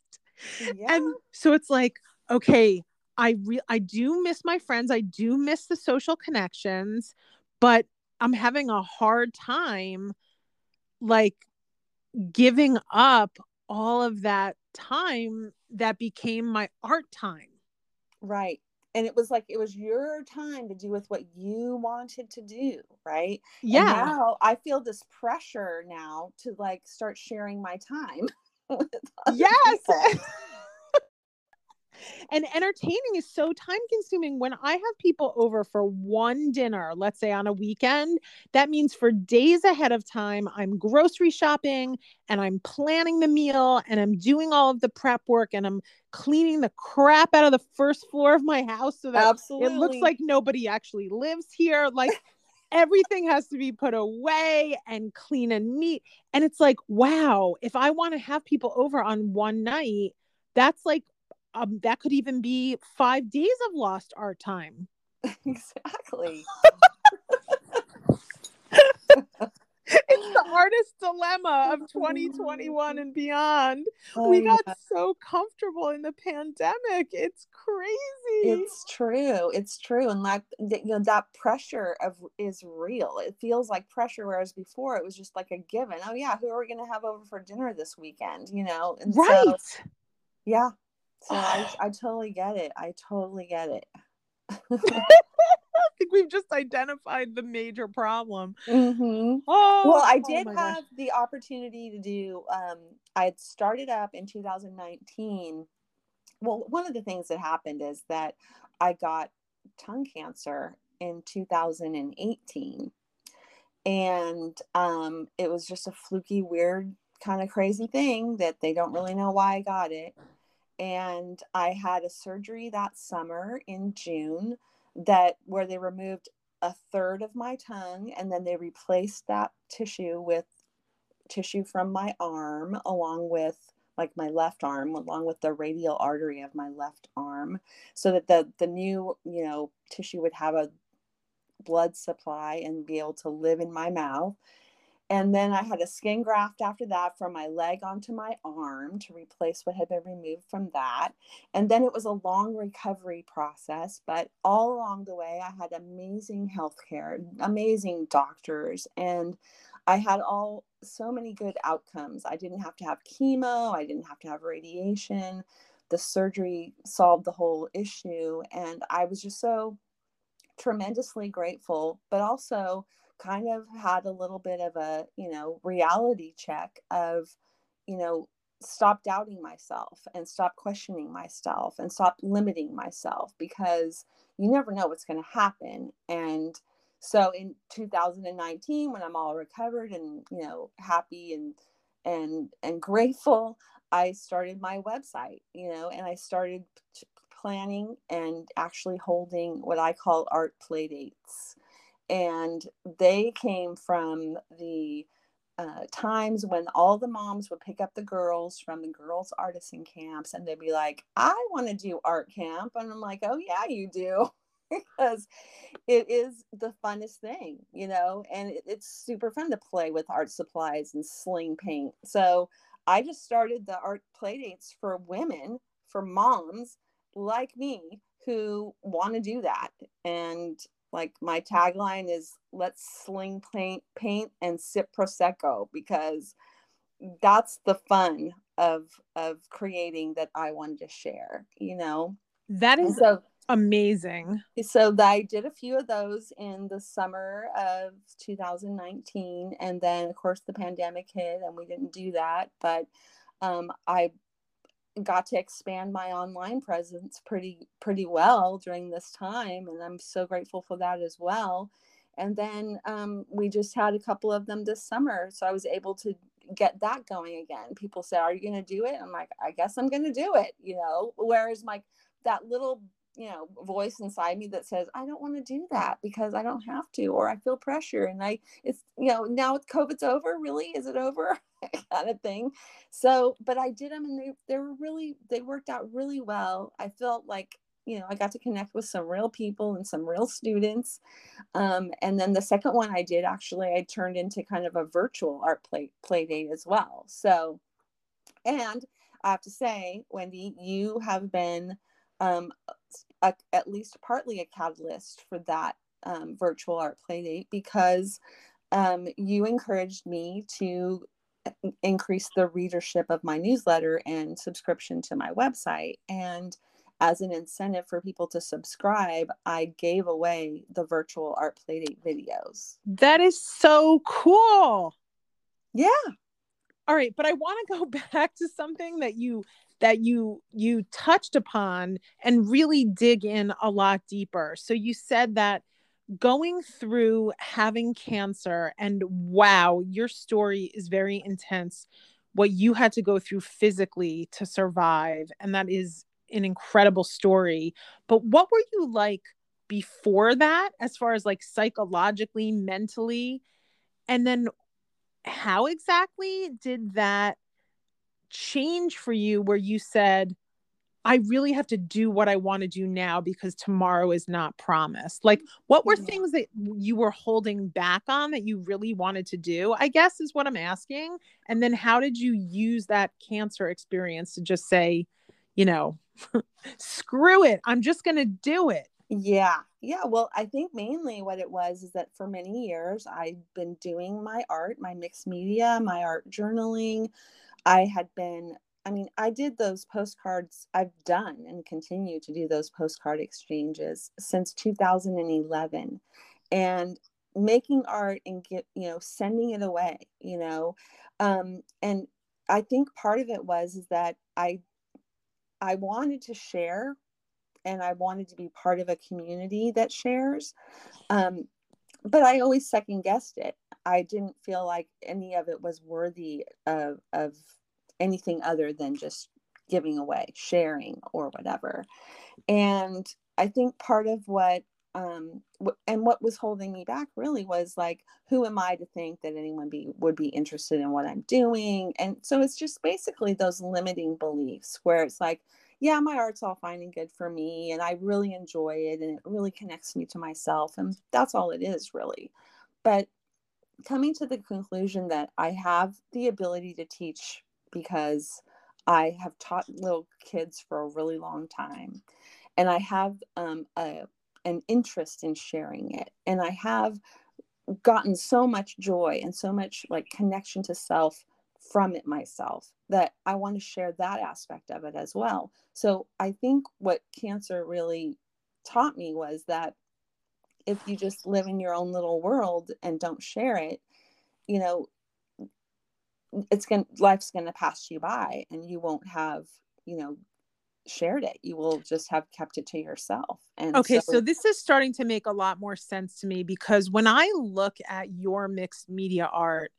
yeah. and so it's like okay I re- I do miss my friends. I do miss the social connections, but I'm having a hard time like giving up all of that time that became my art time. Right. And it was like it was your time to do with what you wanted to do, right? Yeah. And now I feel this pressure now to like start sharing my time. yes and entertaining is so time consuming when i have people over for one dinner let's say on a weekend that means for days ahead of time i'm grocery shopping and i'm planning the meal and i'm doing all of the prep work and i'm cleaning the crap out of the first floor of my house so that Absolutely. it looks like nobody actually lives here. Like everything has to be put away and clean and neat. And it's like wow if i want to have people over on one night that's like um, that could even be five days of lost art time. Exactly. it's the artist dilemma of 2021 and beyond. Oh, we got yeah. so comfortable in the pandemic. It's crazy. It's true. It's true. And like you know, that pressure of is real. It feels like pressure, whereas before it was just like a given. Oh yeah, who are we gonna have over for dinner this weekend? You know? And right. So, yeah, so I, I totally get it. I totally get it. I think we've just identified the major problem. Mm-hmm. Oh, well, I oh did have gosh. the opportunity to do. Um, I had started up in 2019. Well, one of the things that happened is that I got tongue cancer in 2018, and um, it was just a fluky, weird, kind of crazy thing that they don't really know why I got it and I had a surgery that summer in June that where they removed a third of my tongue and then they replaced that tissue with tissue from my arm along with like my left arm along with the radial artery of my left arm so that the the new you know tissue would have a blood supply and be able to live in my mouth and then I had a skin graft after that from my leg onto my arm to replace what had been removed from that. And then it was a long recovery process, but all along the way, I had amazing health care, amazing doctors, and I had all so many good outcomes. I didn't have to have chemo, I didn't have to have radiation. The surgery solved the whole issue. And I was just so tremendously grateful, but also kind of had a little bit of a, you know, reality check of, you know, stop doubting myself and stop questioning myself and stop limiting myself because you never know what's going to happen. And so in 2019, when I'm all recovered and, you know, happy and, and, and grateful, I started my website, you know, and I started planning and actually holding what I call art play dates and they came from the uh, times when all the moms would pick up the girls from the girls artisan camps and they'd be like i want to do art camp and i'm like oh yeah you do because it is the funnest thing you know and it, it's super fun to play with art supplies and sling paint. So i just started the art playdates for women for moms like me who want to do that and Like my tagline is let's sling paint, paint and sip prosecco because that's the fun of of creating that I wanted to share, you know. That is so amazing. So I did a few of those in the summer of 2019 and then of course the pandemic hit and we didn't do that, but um, I got to expand my online presence pretty pretty well during this time and i'm so grateful for that as well. And then um, we just had a couple of them this summer so i was able to get that going again. People say are you going to do it? I'm like i guess i'm going to do it you know? Whereas my that little you know voice inside me that says i don't want to do that because i don't have to or i feel pressure and i it's you know now covid's over really? Is it over? Kind of thing. So but i did them and they, they were really they worked out really well. I felt like you know i got to connect with some real people and some real students um, and then the second one i did actually i turned into kind of a virtual art play play date as well. So and i have to say wendy you have been um, a, at least partly a catalyst for that um, virtual art playdate because um, you encouraged me to uh, increase the readership of my newsletter and subscription to my website. And as an incentive for people to subscribe, I gave away the virtual art playdate videos. That is so cool. Yeah. All right, but I want to go back to something that you that you you touched upon and really dig in a lot deeper. So you said that going through having cancer and wow, your story is very intense what you had to go through physically to survive and that is an incredible story. But what were you like before that as far as like psychologically, mentally? And then how exactly did that change for you where you said, I really have to do what I want to do now because tomorrow is not promised? Like, what were yeah. things that you were holding back on that you really wanted to do? I guess is what I'm asking. And then how did you use that cancer experience to just say, you know, screw it, I'm just going to do it? Yeah. Yeah. Well, I think mainly what it was is that for many years I've been doing my art, my mixed media, my art journaling, I had been, I mean, I did those postcards, I've done and continue to do those postcard exchanges since 2011. And making art and get, you know, sending it away, you know. Um, and I think part of it was is that I I wanted to share and I wanted to be part of a community that shares. Um, but I always second guessed it. I didn't feel like any of it was worthy of, of anything other than just giving away, sharing, or whatever. And I think part of what um, and what was holding me back really was like, who am I to think that anyone be would be interested in what I'm doing? And so it's just basically those limiting beliefs where it's like, yeah, my art's all fine and good for me, and I really enjoy it, and it really connects me to myself, and that's all it is really. But coming to the conclusion that I have the ability to teach because I have taught little kids for a really long time, and I have um, a, an interest in sharing it, and I have gotten so much joy and so much like connection to self from it myself that I want to share that aspect of it as well. So I think what cancer really taught me was that if you just live in your own little world and don't share it, you know, it's going to life's going to pass you by and you won't have, you know, shared it. You will just have kept it to yourself. And okay, so, so this is starting to make a lot more sense to me because when I look at your mixed media art,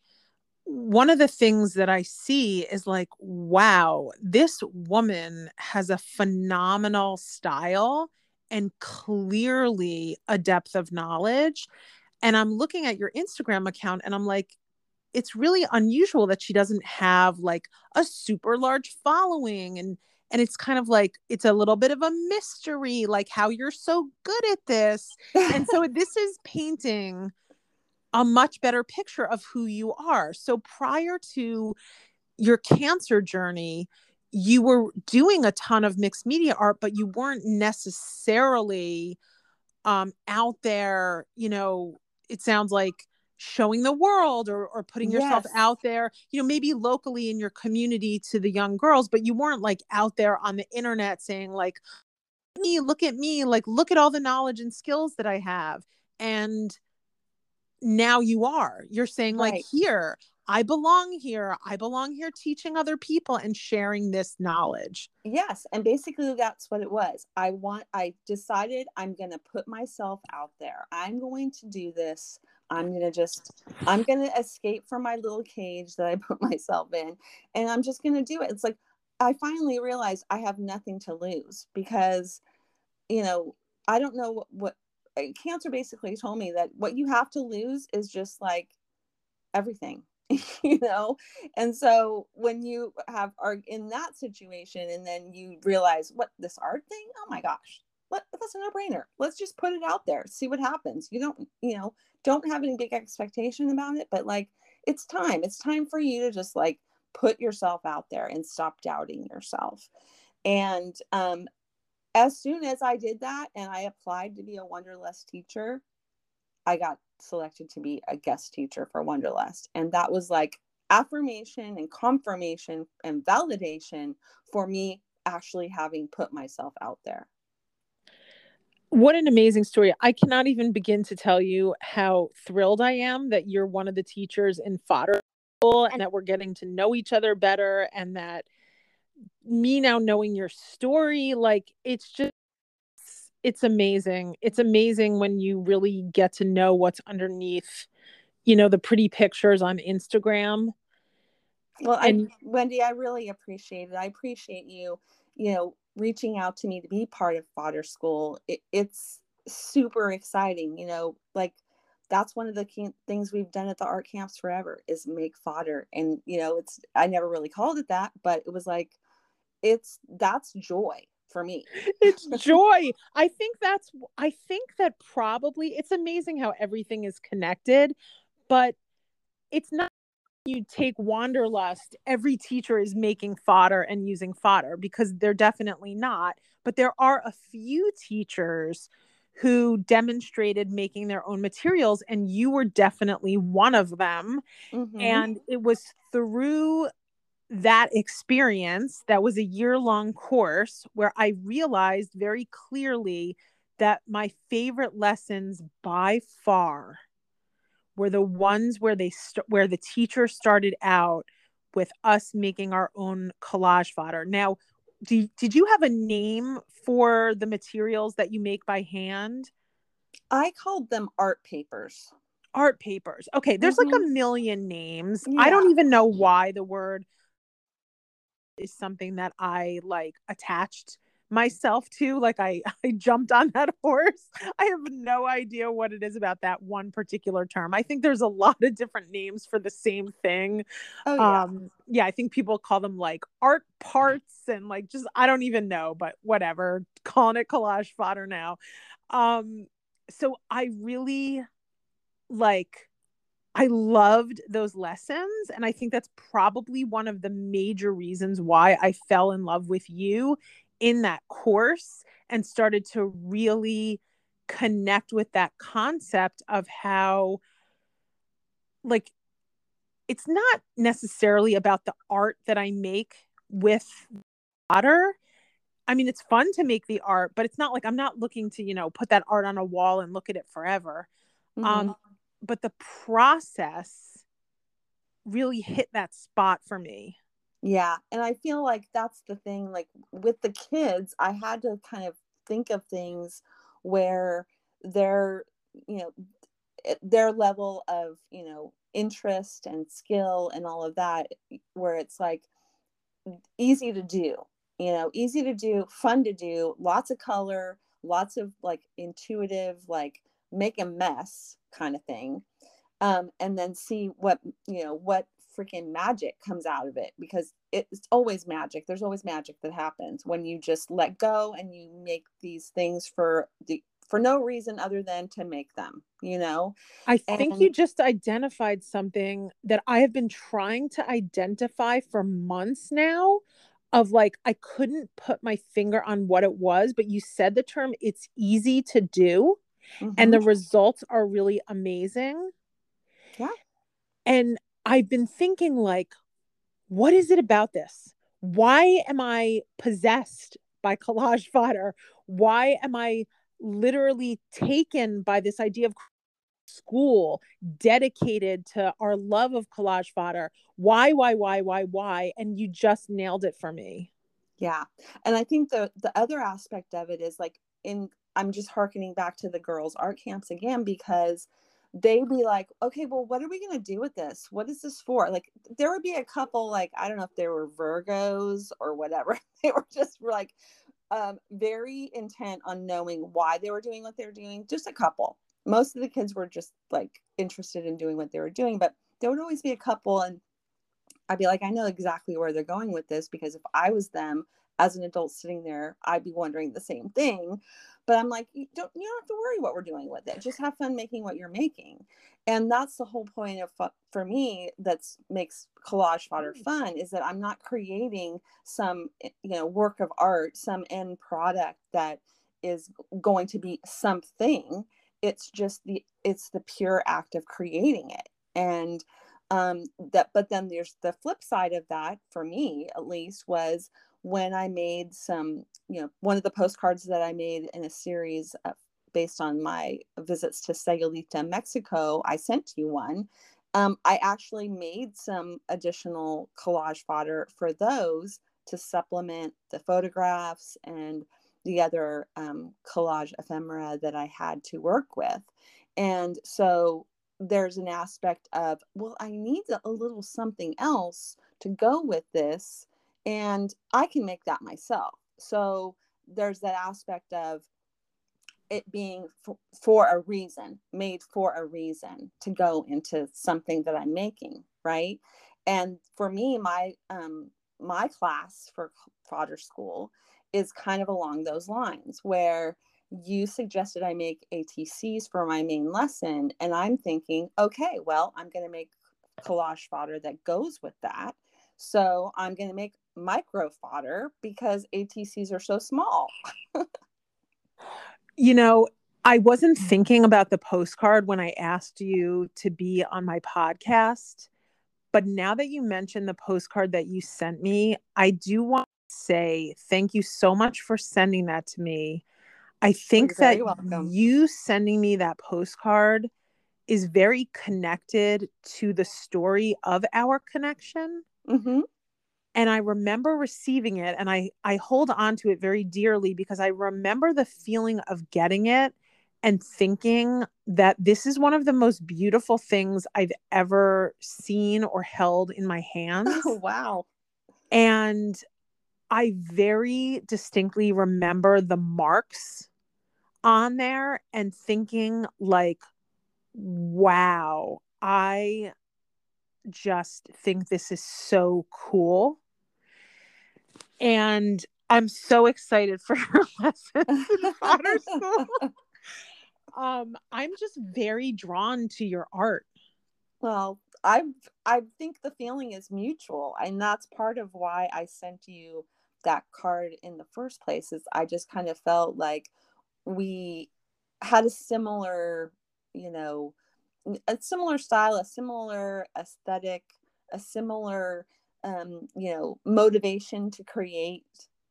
one of the things that I see is like, wow, this woman has a phenomenal style and clearly a depth of knowledge. And I'm looking at your Instagram account and I'm like, it's really unusual that she doesn't have like a super large following and and it's kind of like it's a little bit of a mystery like how you're so good at this and so this is painting a much better picture of who you are. So prior to your cancer journey, you were doing a ton of mixed media art, but you weren't necessarily um out there you know it sounds like showing the world or, or putting yourself Yes. out there you know maybe locally in your community to the young girls but you weren't like out there on the internet saying like me look at me like look at all the knowledge and skills that i have and now you are you're saying like here i belong here i belong here teaching other people and sharing this knowledge Yes, and basically that's what it was. I want I decided I'm going to put myself out there. I'm going to do this. I'm going to just I'm going to escape from my little cage that I put myself in and I'm just going to do it. It's like I finally realized I have nothing to lose because you know, I don't know what, what cancer basically told me that what you have to lose is just like everything you know? And so when you have are in that situation and then you realize what this art thing? Oh my gosh. Let, that's a no-brainer. Let's just put it out there. See what happens. You don't you know don't have any big expectation about it but like it's time. It's time for you to just like put yourself out there and stop doubting yourself. And um as soon as i did that and i applied to be a wanderlust teacher I got selected to be a guest teacher for Wanderlust. And that was like affirmation and confirmation and validation for me actually having put myself out there. what an amazing story i cannot even begin to tell you how thrilled i am that you're one of the teachers in fodder school and that we're getting to know each other better and that me now knowing your story like it's just it's amazing it's amazing when you really get to know what's underneath you know the pretty pictures on instagram Well, I, And- Wendy, I really appreciate it. I appreciate you, you know, reaching out to me to be part of Fodder School. It, it's super exciting, you know, like that's one of the key things we've done at the art camps forever is make fodder. And, you know, it's, I never really called it that, but it was like, it's, that's joy for me. it's joy i think that's i think that probably it's amazing how everything is connected but it's not you take wanderlust every teacher is making fodder and using fodder because they're definitely not but there are a few teachers who demonstrated making their own materials and you were definitely one of them Mhm. and it was through that experience that was a year long course where I realized very clearly that my favorite lessons by far were the ones where they st- where the teacher started out with us making our own collage fodder. Now, do, did you have a name for the materials that you make by hand? I called them art papers. art papers. Okay, there's like a mm-hmm. million names. I don't even know why the word is something that I like attached myself to. Like I I jumped on that horse. I have no idea what it is about that one particular term. I think there's a lot of different names for the same thing. Oh, yeah. Um yeah, I think people call them like art parts and like just I don't even know, but whatever. Calling it collage fodder now. Um so I really like I loved those lessons and I think that's probably one of the major reasons why I fell in love with you in that course and started to really connect with that concept of how like it's not necessarily about the art that I make with water. I mean, it's fun to make the art, but it's not like I'm not looking to, you know, put that art on a wall and look at it forever. Mhm. Um, but the process really mm. hit that spot for me. Yeah, and I feel like that's the thing. Like with the kids, I had to kind of think of things where their, you know, eh, their level of, you know, interest and skill and all of that, where it's like easy to do, you know, easy to do, fun to do, lots of color, lots of like intuitive, like make a mess kind of thing. Um, and then see what, you know, what freaking magic comes out of it because it's always magic. There's always magic that happens when you just let go and you make these things for the for no reason other than to make them, you know? I think And- you just identified something that I have been trying to identify for months now of like I couldn't put my finger on what it was, but you said the term it's easy to do. Mm-hmm. and the results are really amazing. Yeah. And I've been thinking, like, what is it about this? Why am I possessed by collage fodder? Why am I literally taken by this idea of school dedicated to our love of collage fodder? Why, why, why, why, why? And you just nailed it for me. Yeah. And I think the the other aspect of it is like in I'm just harkening back to the girls art camps again because they'd be like, okay, well, what are we going to do with this? What is this for? Like, there would be a couple, like, I don't know if they were Virgos or whatever. they were just like um, very intent on knowing why they were doing what they were doing. Just a couple. Most of the kids were just like interested in doing what they were doing, but there would always be a couple. And I'd be like, I know exactly where they're going with this because if I was them as an adult sitting there, I'd be wondering the same thing. But I'm like, you don't you don't have to worry what we're doing with it. Just have fun making what you're making. And that's the whole point of for me that's makes collage fodder mm. fun is that I'm not creating some eh, you know work of art, some end product that is going to be something. It's just the it's the pure act of creating it. And um that but then there's the flip side of that for me at least was when I made some, you know, one of the postcards that I made in a series of, based on my visits to Sayulita, Mexico, I sent you one. Um, I actually made some additional collage fodder for those to supplement the photographs and the other um, collage ephemera that I had to work with. And so there's an aspect of, well, I need a little something else to go with this and I can make that myself. So there's that aspect of it being for, for a reason, made for a reason to go into something that I'm making, right? And for me, my um, my class for fodder school is kind of along those lines where you suggested I make ATCs for my main lesson. And I'm thinking, okay, well, I'm going to make collage fodder that goes with that. So I'm going to make micro fodder because ATCs are so small. you know, I wasn't thinking about the postcard when I asked you to be on my podcast. But now that you mentioned the postcard that you sent me, I do want to say thank you so much for sending that to me. I think that welcome. you sending me that postcard is very connected to the story of our connection. Mm-hmm and i remember receiving it and i i hold on to it very dearly because i remember the feeling of getting it and thinking that this is one of the most beautiful things i've ever seen or held in my oh, hands. oh, wow. And i very distinctly remember the marks on there and thinking like wow i just think this is so cool and I'm so excited for her lessons in fodder school. um, I'm just very drawn to your art. Well, I I think the feeling is mutual, and that's part of why I sent you that card in the first place. Is I just kind of felt like we had a similar, you know, a similar style, a similar aesthetic, a similar um, you know, motivation to create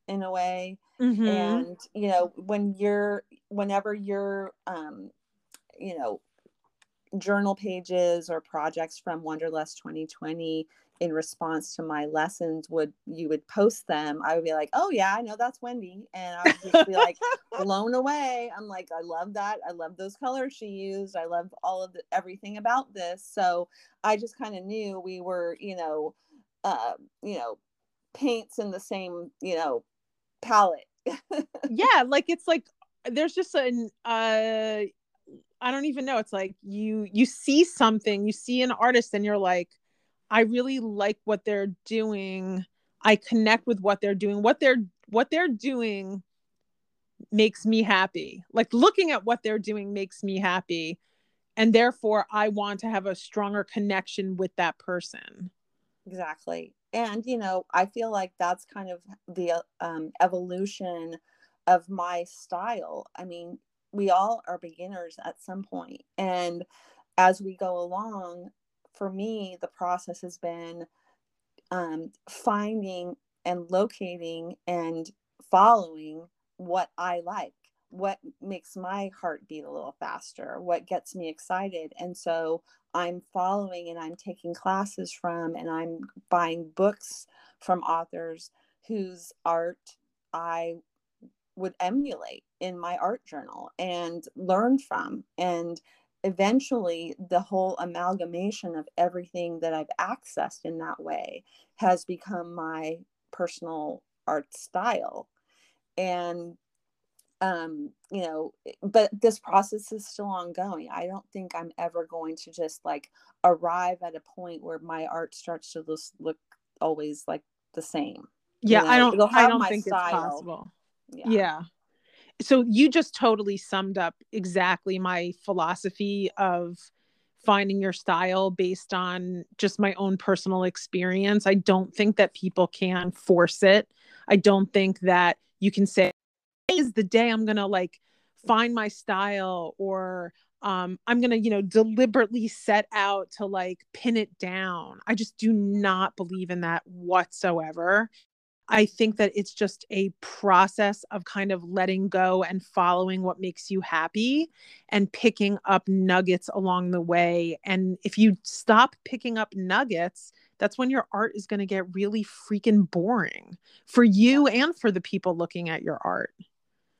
in a way. Mm-hmm. And, you know, when you're, whenever you're, um, you know, journal pages or projects from Wanderlust 2020 in response to my lessons would you would post them i would be like oh yeah i know that's wendy. And i would just be like blown away. I'm like i love that. I love those colors she used. I love all of the, everything about this. So i just kind of knew we were you know uh, you know, paints in the same, you know, palette. yeah, like it's like there's just an uh I don't even know. It's like you you see something, you see an artist and you're like I really like what they're doing. I connect with what they're doing. What they're what they're doing makes me happy. Like looking at what they're doing makes me happy. And therefore I want to have a stronger connection with that person. Exactly. And, you know, I feel like that's kind of the um, evolution of my style. I mean, we all are beginners at some point and as we go along for me the process has been um, finding and locating and following what i like what makes my heart beat a little faster what gets me excited. And so i'm following and i'm taking classes from and i'm buying books from authors whose art i would emulate in my art journal and learn from. And eventually the whole amalgamation of everything that i've accessed in that way has become my personal art style. And um you know but this process is still ongoing i don't think i'm ever going to just like arrive at a point where my art starts to just look always like the same yeah you know? i don't i don't think style. it's possible yeah. yeah so you just totally summed up exactly my philosophy of finding your style based on just my own personal experience i don't think that people can force it i don't think that you can say is the day I'm going to like find my style or um, I'm going to, you know, deliberately set out to like pin it down. I just do not believe in that whatsoever. I think that it's just a process of kind of letting go and following what makes you happy and picking up nuggets along the way. And if you stop picking up nuggets, that's when your art is going to get really freaking boring for you and for the people looking at your art.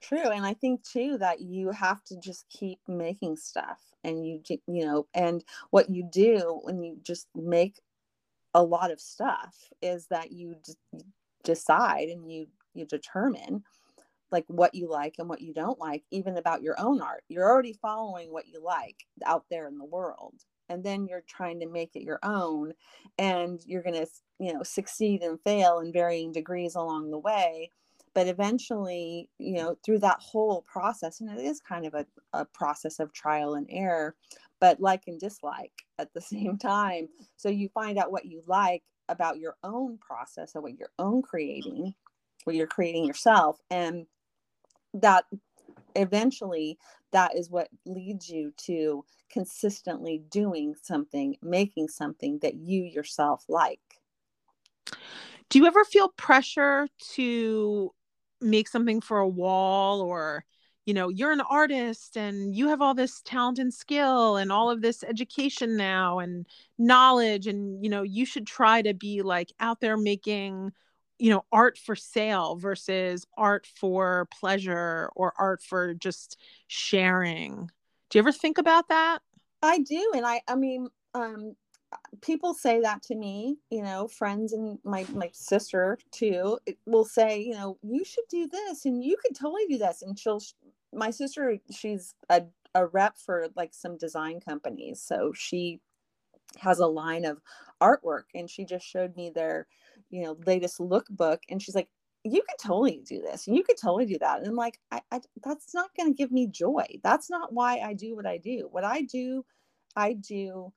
True. And I think too that you have to just keep making stuff and you, you know, and what you do when you just make a lot of stuff is that you d- decide and you, you determine like what you like and what you don't like, even about your own art. You're already following what you like out there in the world. And then you're trying to make it your own and you're going to, you know, succeed and fail in varying degrees along the way but eventually you know through that whole process and it is kind of a, a process of trial and error but like and dislike at the same time. So you find out what you like about your own process of what you're own creating what you're creating yourself and that eventually that is what leads you to consistently doing something making something that you yourself like. Do you ever feel pressure to make something for a wall or you know you're an artist and you have all this talent and skill and all of this education now and knowledge and you know you should try to be like out there making you know art for sale versus art for pleasure or art for just sharing. Do you ever think about that? I do and i i mean um people say that to me you know friends and my my sister too will say you know you should do this and you could totally do this. And she'll my sister she's a, a rep for like some design companies so she has a line of artwork and she just showed me their you know latest lookbook and she's like you could totally do this. And you could totally do that. And i'm like I, I that's not going to give me joy. That's not why i do what i do. What i do i do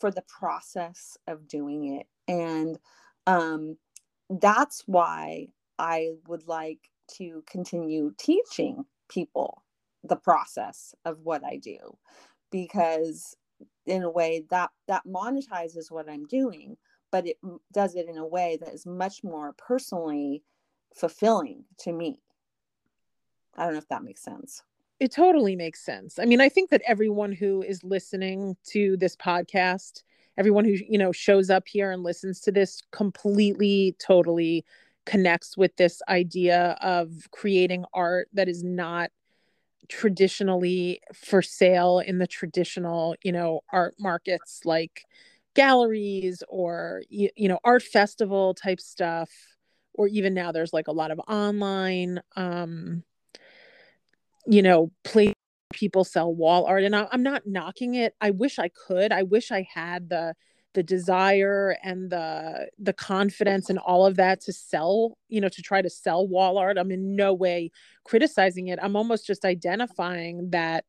for the process of doing it. And um, that's why I would like to continue teaching people the process of what I do because in a way that that monetizes what I'm doing but it does it in a way that is much more personally fulfilling to me. I don't know if that makes sense it totally makes sense. I mean, I think that everyone who is listening to this podcast, everyone who, you know, shows up here and listens to this completely, totally connects with this idea of creating art that is not traditionally for sale in the traditional, you know, art markets like galleries or, you, you know, art festival type stuff. Or even now, there's like a lot of online um, you know, place people sell wall art and I, i'm not knocking it i wish i could i wish i had the the desire and the the confidence and all of that to sell you know to try to sell wall art i'm in no way criticizing it i'm almost just identifying that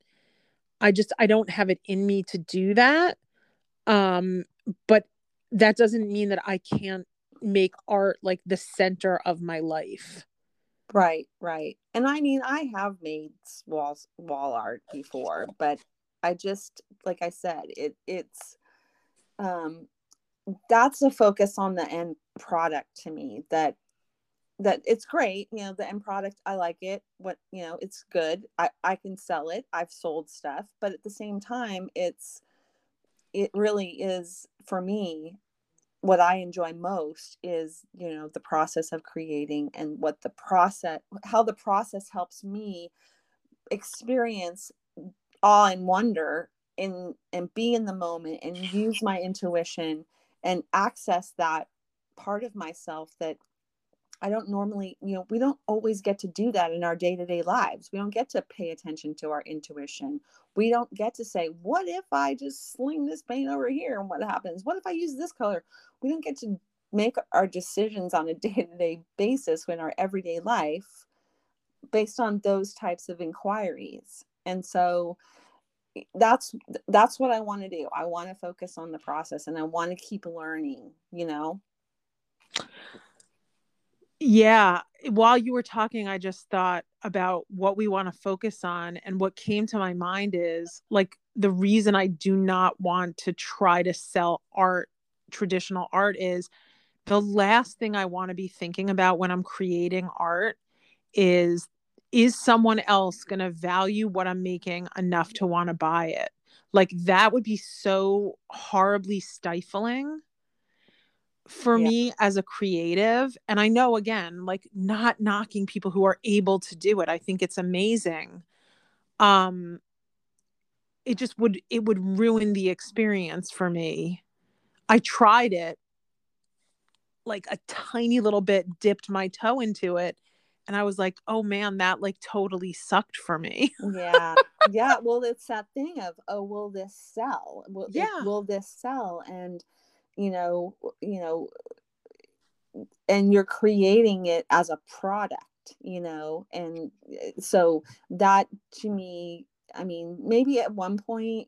i just i don't have it in me to do that um but that doesn't mean that i can't make art like the center of my life Right, right. And I mean, I have made walls wall art before, but I just like I said, it it's um that's a focus on the end product to me that that it's great you know the end product i like it what you know it's good i i can sell it i've sold stuff but at the same time it's it really is for me what i enjoy most is you know the process of creating and what the process how the process helps me experience awe and wonder in and be in the moment and use my intuition and access that part of myself that I don't normally, you know, we don't always get to do that in our day to day lives. We don't get to pay attention to our intuition. We don't get to say, what if I just sling this paint over here and what happens? What if I use this color? We don't get to make our decisions on a day to day basis in our everyday life based on those types of inquiries. And so eh, that's that's what I want to do. I want to focus on the process and I want to keep learning, you know. Yeah. While you were talking, I just thought about what we want to focus on. And what came to my mind is like the reason I do not want to try to sell art, traditional art, is the last thing I want to be thinking about when I'm creating art is is someone else going to value what I'm making enough to want to buy it? Like that would be so horribly stifling for yeah. me as a creative and i know again like not knocking people who are able to do it i think it's amazing um it just would it would ruin the experience for me i tried it like a tiny little bit dipped my toe into it and i was like oh man that like totally sucked for me yeah yeah well it's that thing of oh will this sell will, yeah. It, will this sell and you know you know and you're creating it as a product you know and eh, so that to me i mean maybe at one point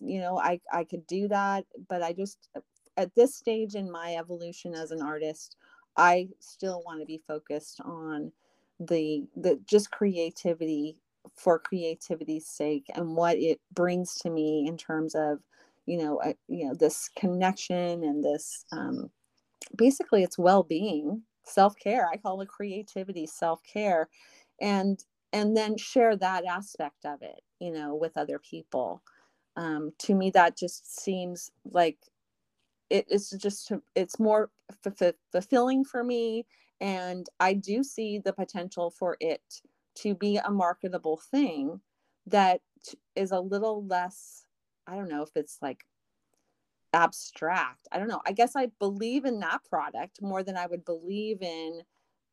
you know i i could do that but i just at this stage in my evolution as an artist i still want to be focused on the the just creativity for creativity's sake and what it brings to me in terms of you know you know this connection and this um, basically it's well-being self-care. I call it creativity self-care and and then share that aspect of it you know with other people. Um, to me that just seems like it, it's just it's more f- fulfilling for me and i do see the potential for it to be a marketable thing that is a little less I don't know if it's like abstract. I don't know. I guess I believe in that product more than I would believe in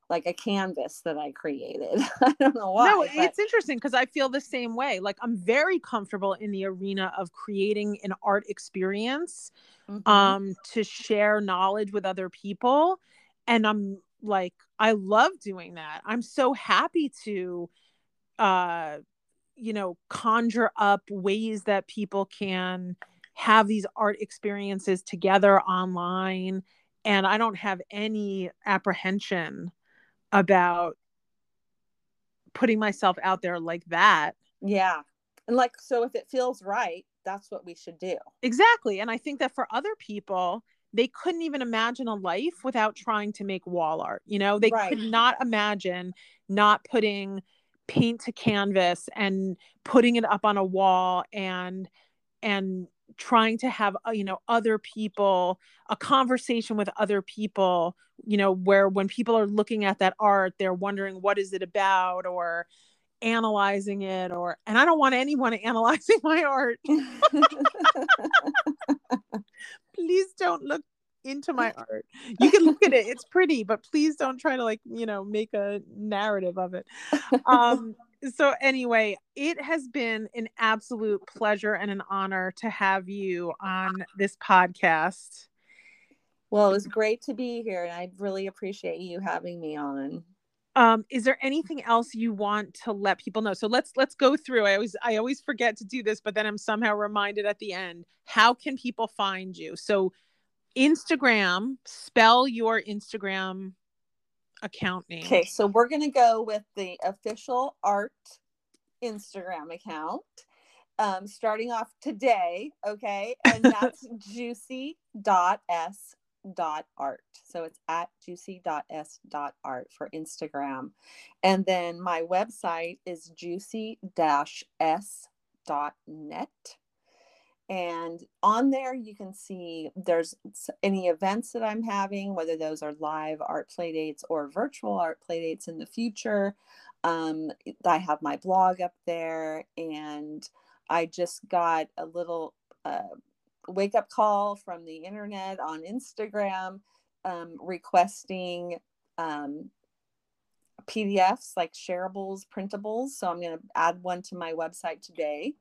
like a canvas that I created. I don't know why. No, but... it's interesting because I feel the same way. Like I'm very comfortable in the arena of creating an art experience mm-hmm. um to share knowledge with other people and I'm like I love doing that. I'm so happy to uh you know conjure up ways that people can have these art experiences together online. And i don't have any apprehension about putting myself out there like that. Yeah. And like so if it feels right that's what we should do. Exactly. And i think that for other people they couldn't even imagine a life without trying to make wall art you know? They right. could not imagine not putting paint to canvas and putting it up on a wall and and trying to have uh, you know other people a conversation with other people you know where when people are looking at that art they're wondering what is it about? or analyzing it or and i don't want anyone analyzing my art. Please don't look into my art. You can look at it; it's pretty, but please don't try to like you know make a narrative of it. Um, so anyway, it has been an absolute pleasure and an honor to have you on this podcast. Well, it was great to be here, and I really appreciate you having me on. Um, is there anything else you want to let people know? So let's let's go through. I always I always forget to do this, but then I'm somehow reminded at the end. How can people find you? So Instagram, spell your Instagram account name. Okay, so we're going to go with the official art Instagram account. Um, starting off today, okay, and that's juicy dot s dot art. So it's at juicy dot s dot art for Instagram, and then my website is juicy dash s dot net and on there you can see there's any events that i'm having whether those are live art play dates or virtual art play dates in the future. Um, i have my blog up there and i just got a little uh, wake up call from the internet on instagram um, requesting um, pdfs like shareables printables. So i'm going to add one to my website today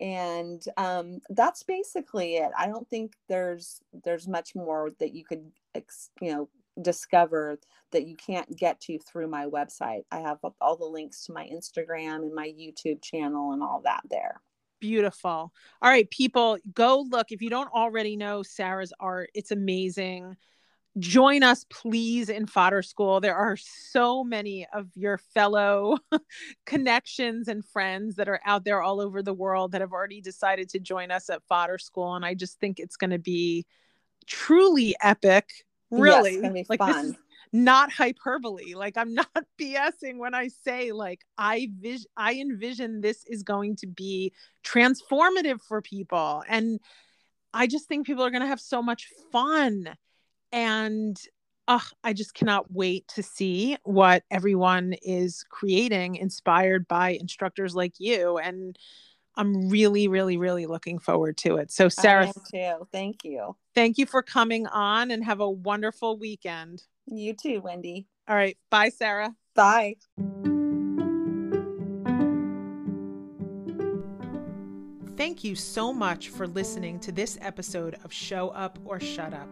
and um, that's basically it. I don't think there's there's much more that you could you know discover that you can't get to through my website. I have all the links to my instagram and my youtube channel and all that there. Beautiful. All right people go look. If you don't already know sarah's art it's amazing join us please in fodder school. There are so many of your fellow connections and friends that are out there all over the world that have already decided to join us at fodder school and i just think it's going to be truly epic really. yes, like fun. this is not hyperbole. Like i'm not bsing when i say like i vis- i envision this is going to be transformative for people and i just think people are going to have so much fun and uh, I just cannot wait to see what everyone is creating, inspired by instructors like you. And I'm really, really, really looking forward to it. So, Sarah, too. Thank you. Thank you for coming on and have a wonderful weekend. You too, Wendy. All right. Bye, Sarah. Bye. Thank you so much for listening to this episode of Show Up or Shut Up.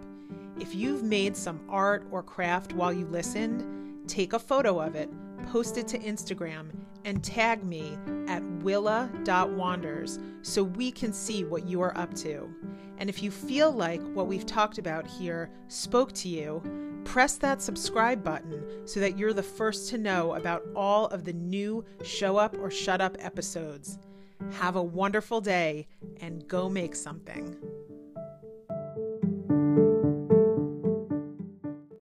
If you've made some art or craft while you listened, take a photo of it, post it to Instagram, and tag me at willa.wanders so we can see what you are up to. And if you feel like what we've talked about here spoke to you, press that subscribe button so that you're the first to know about all of the new Show Up or Shut Up episodes. Have a wonderful day and go make something.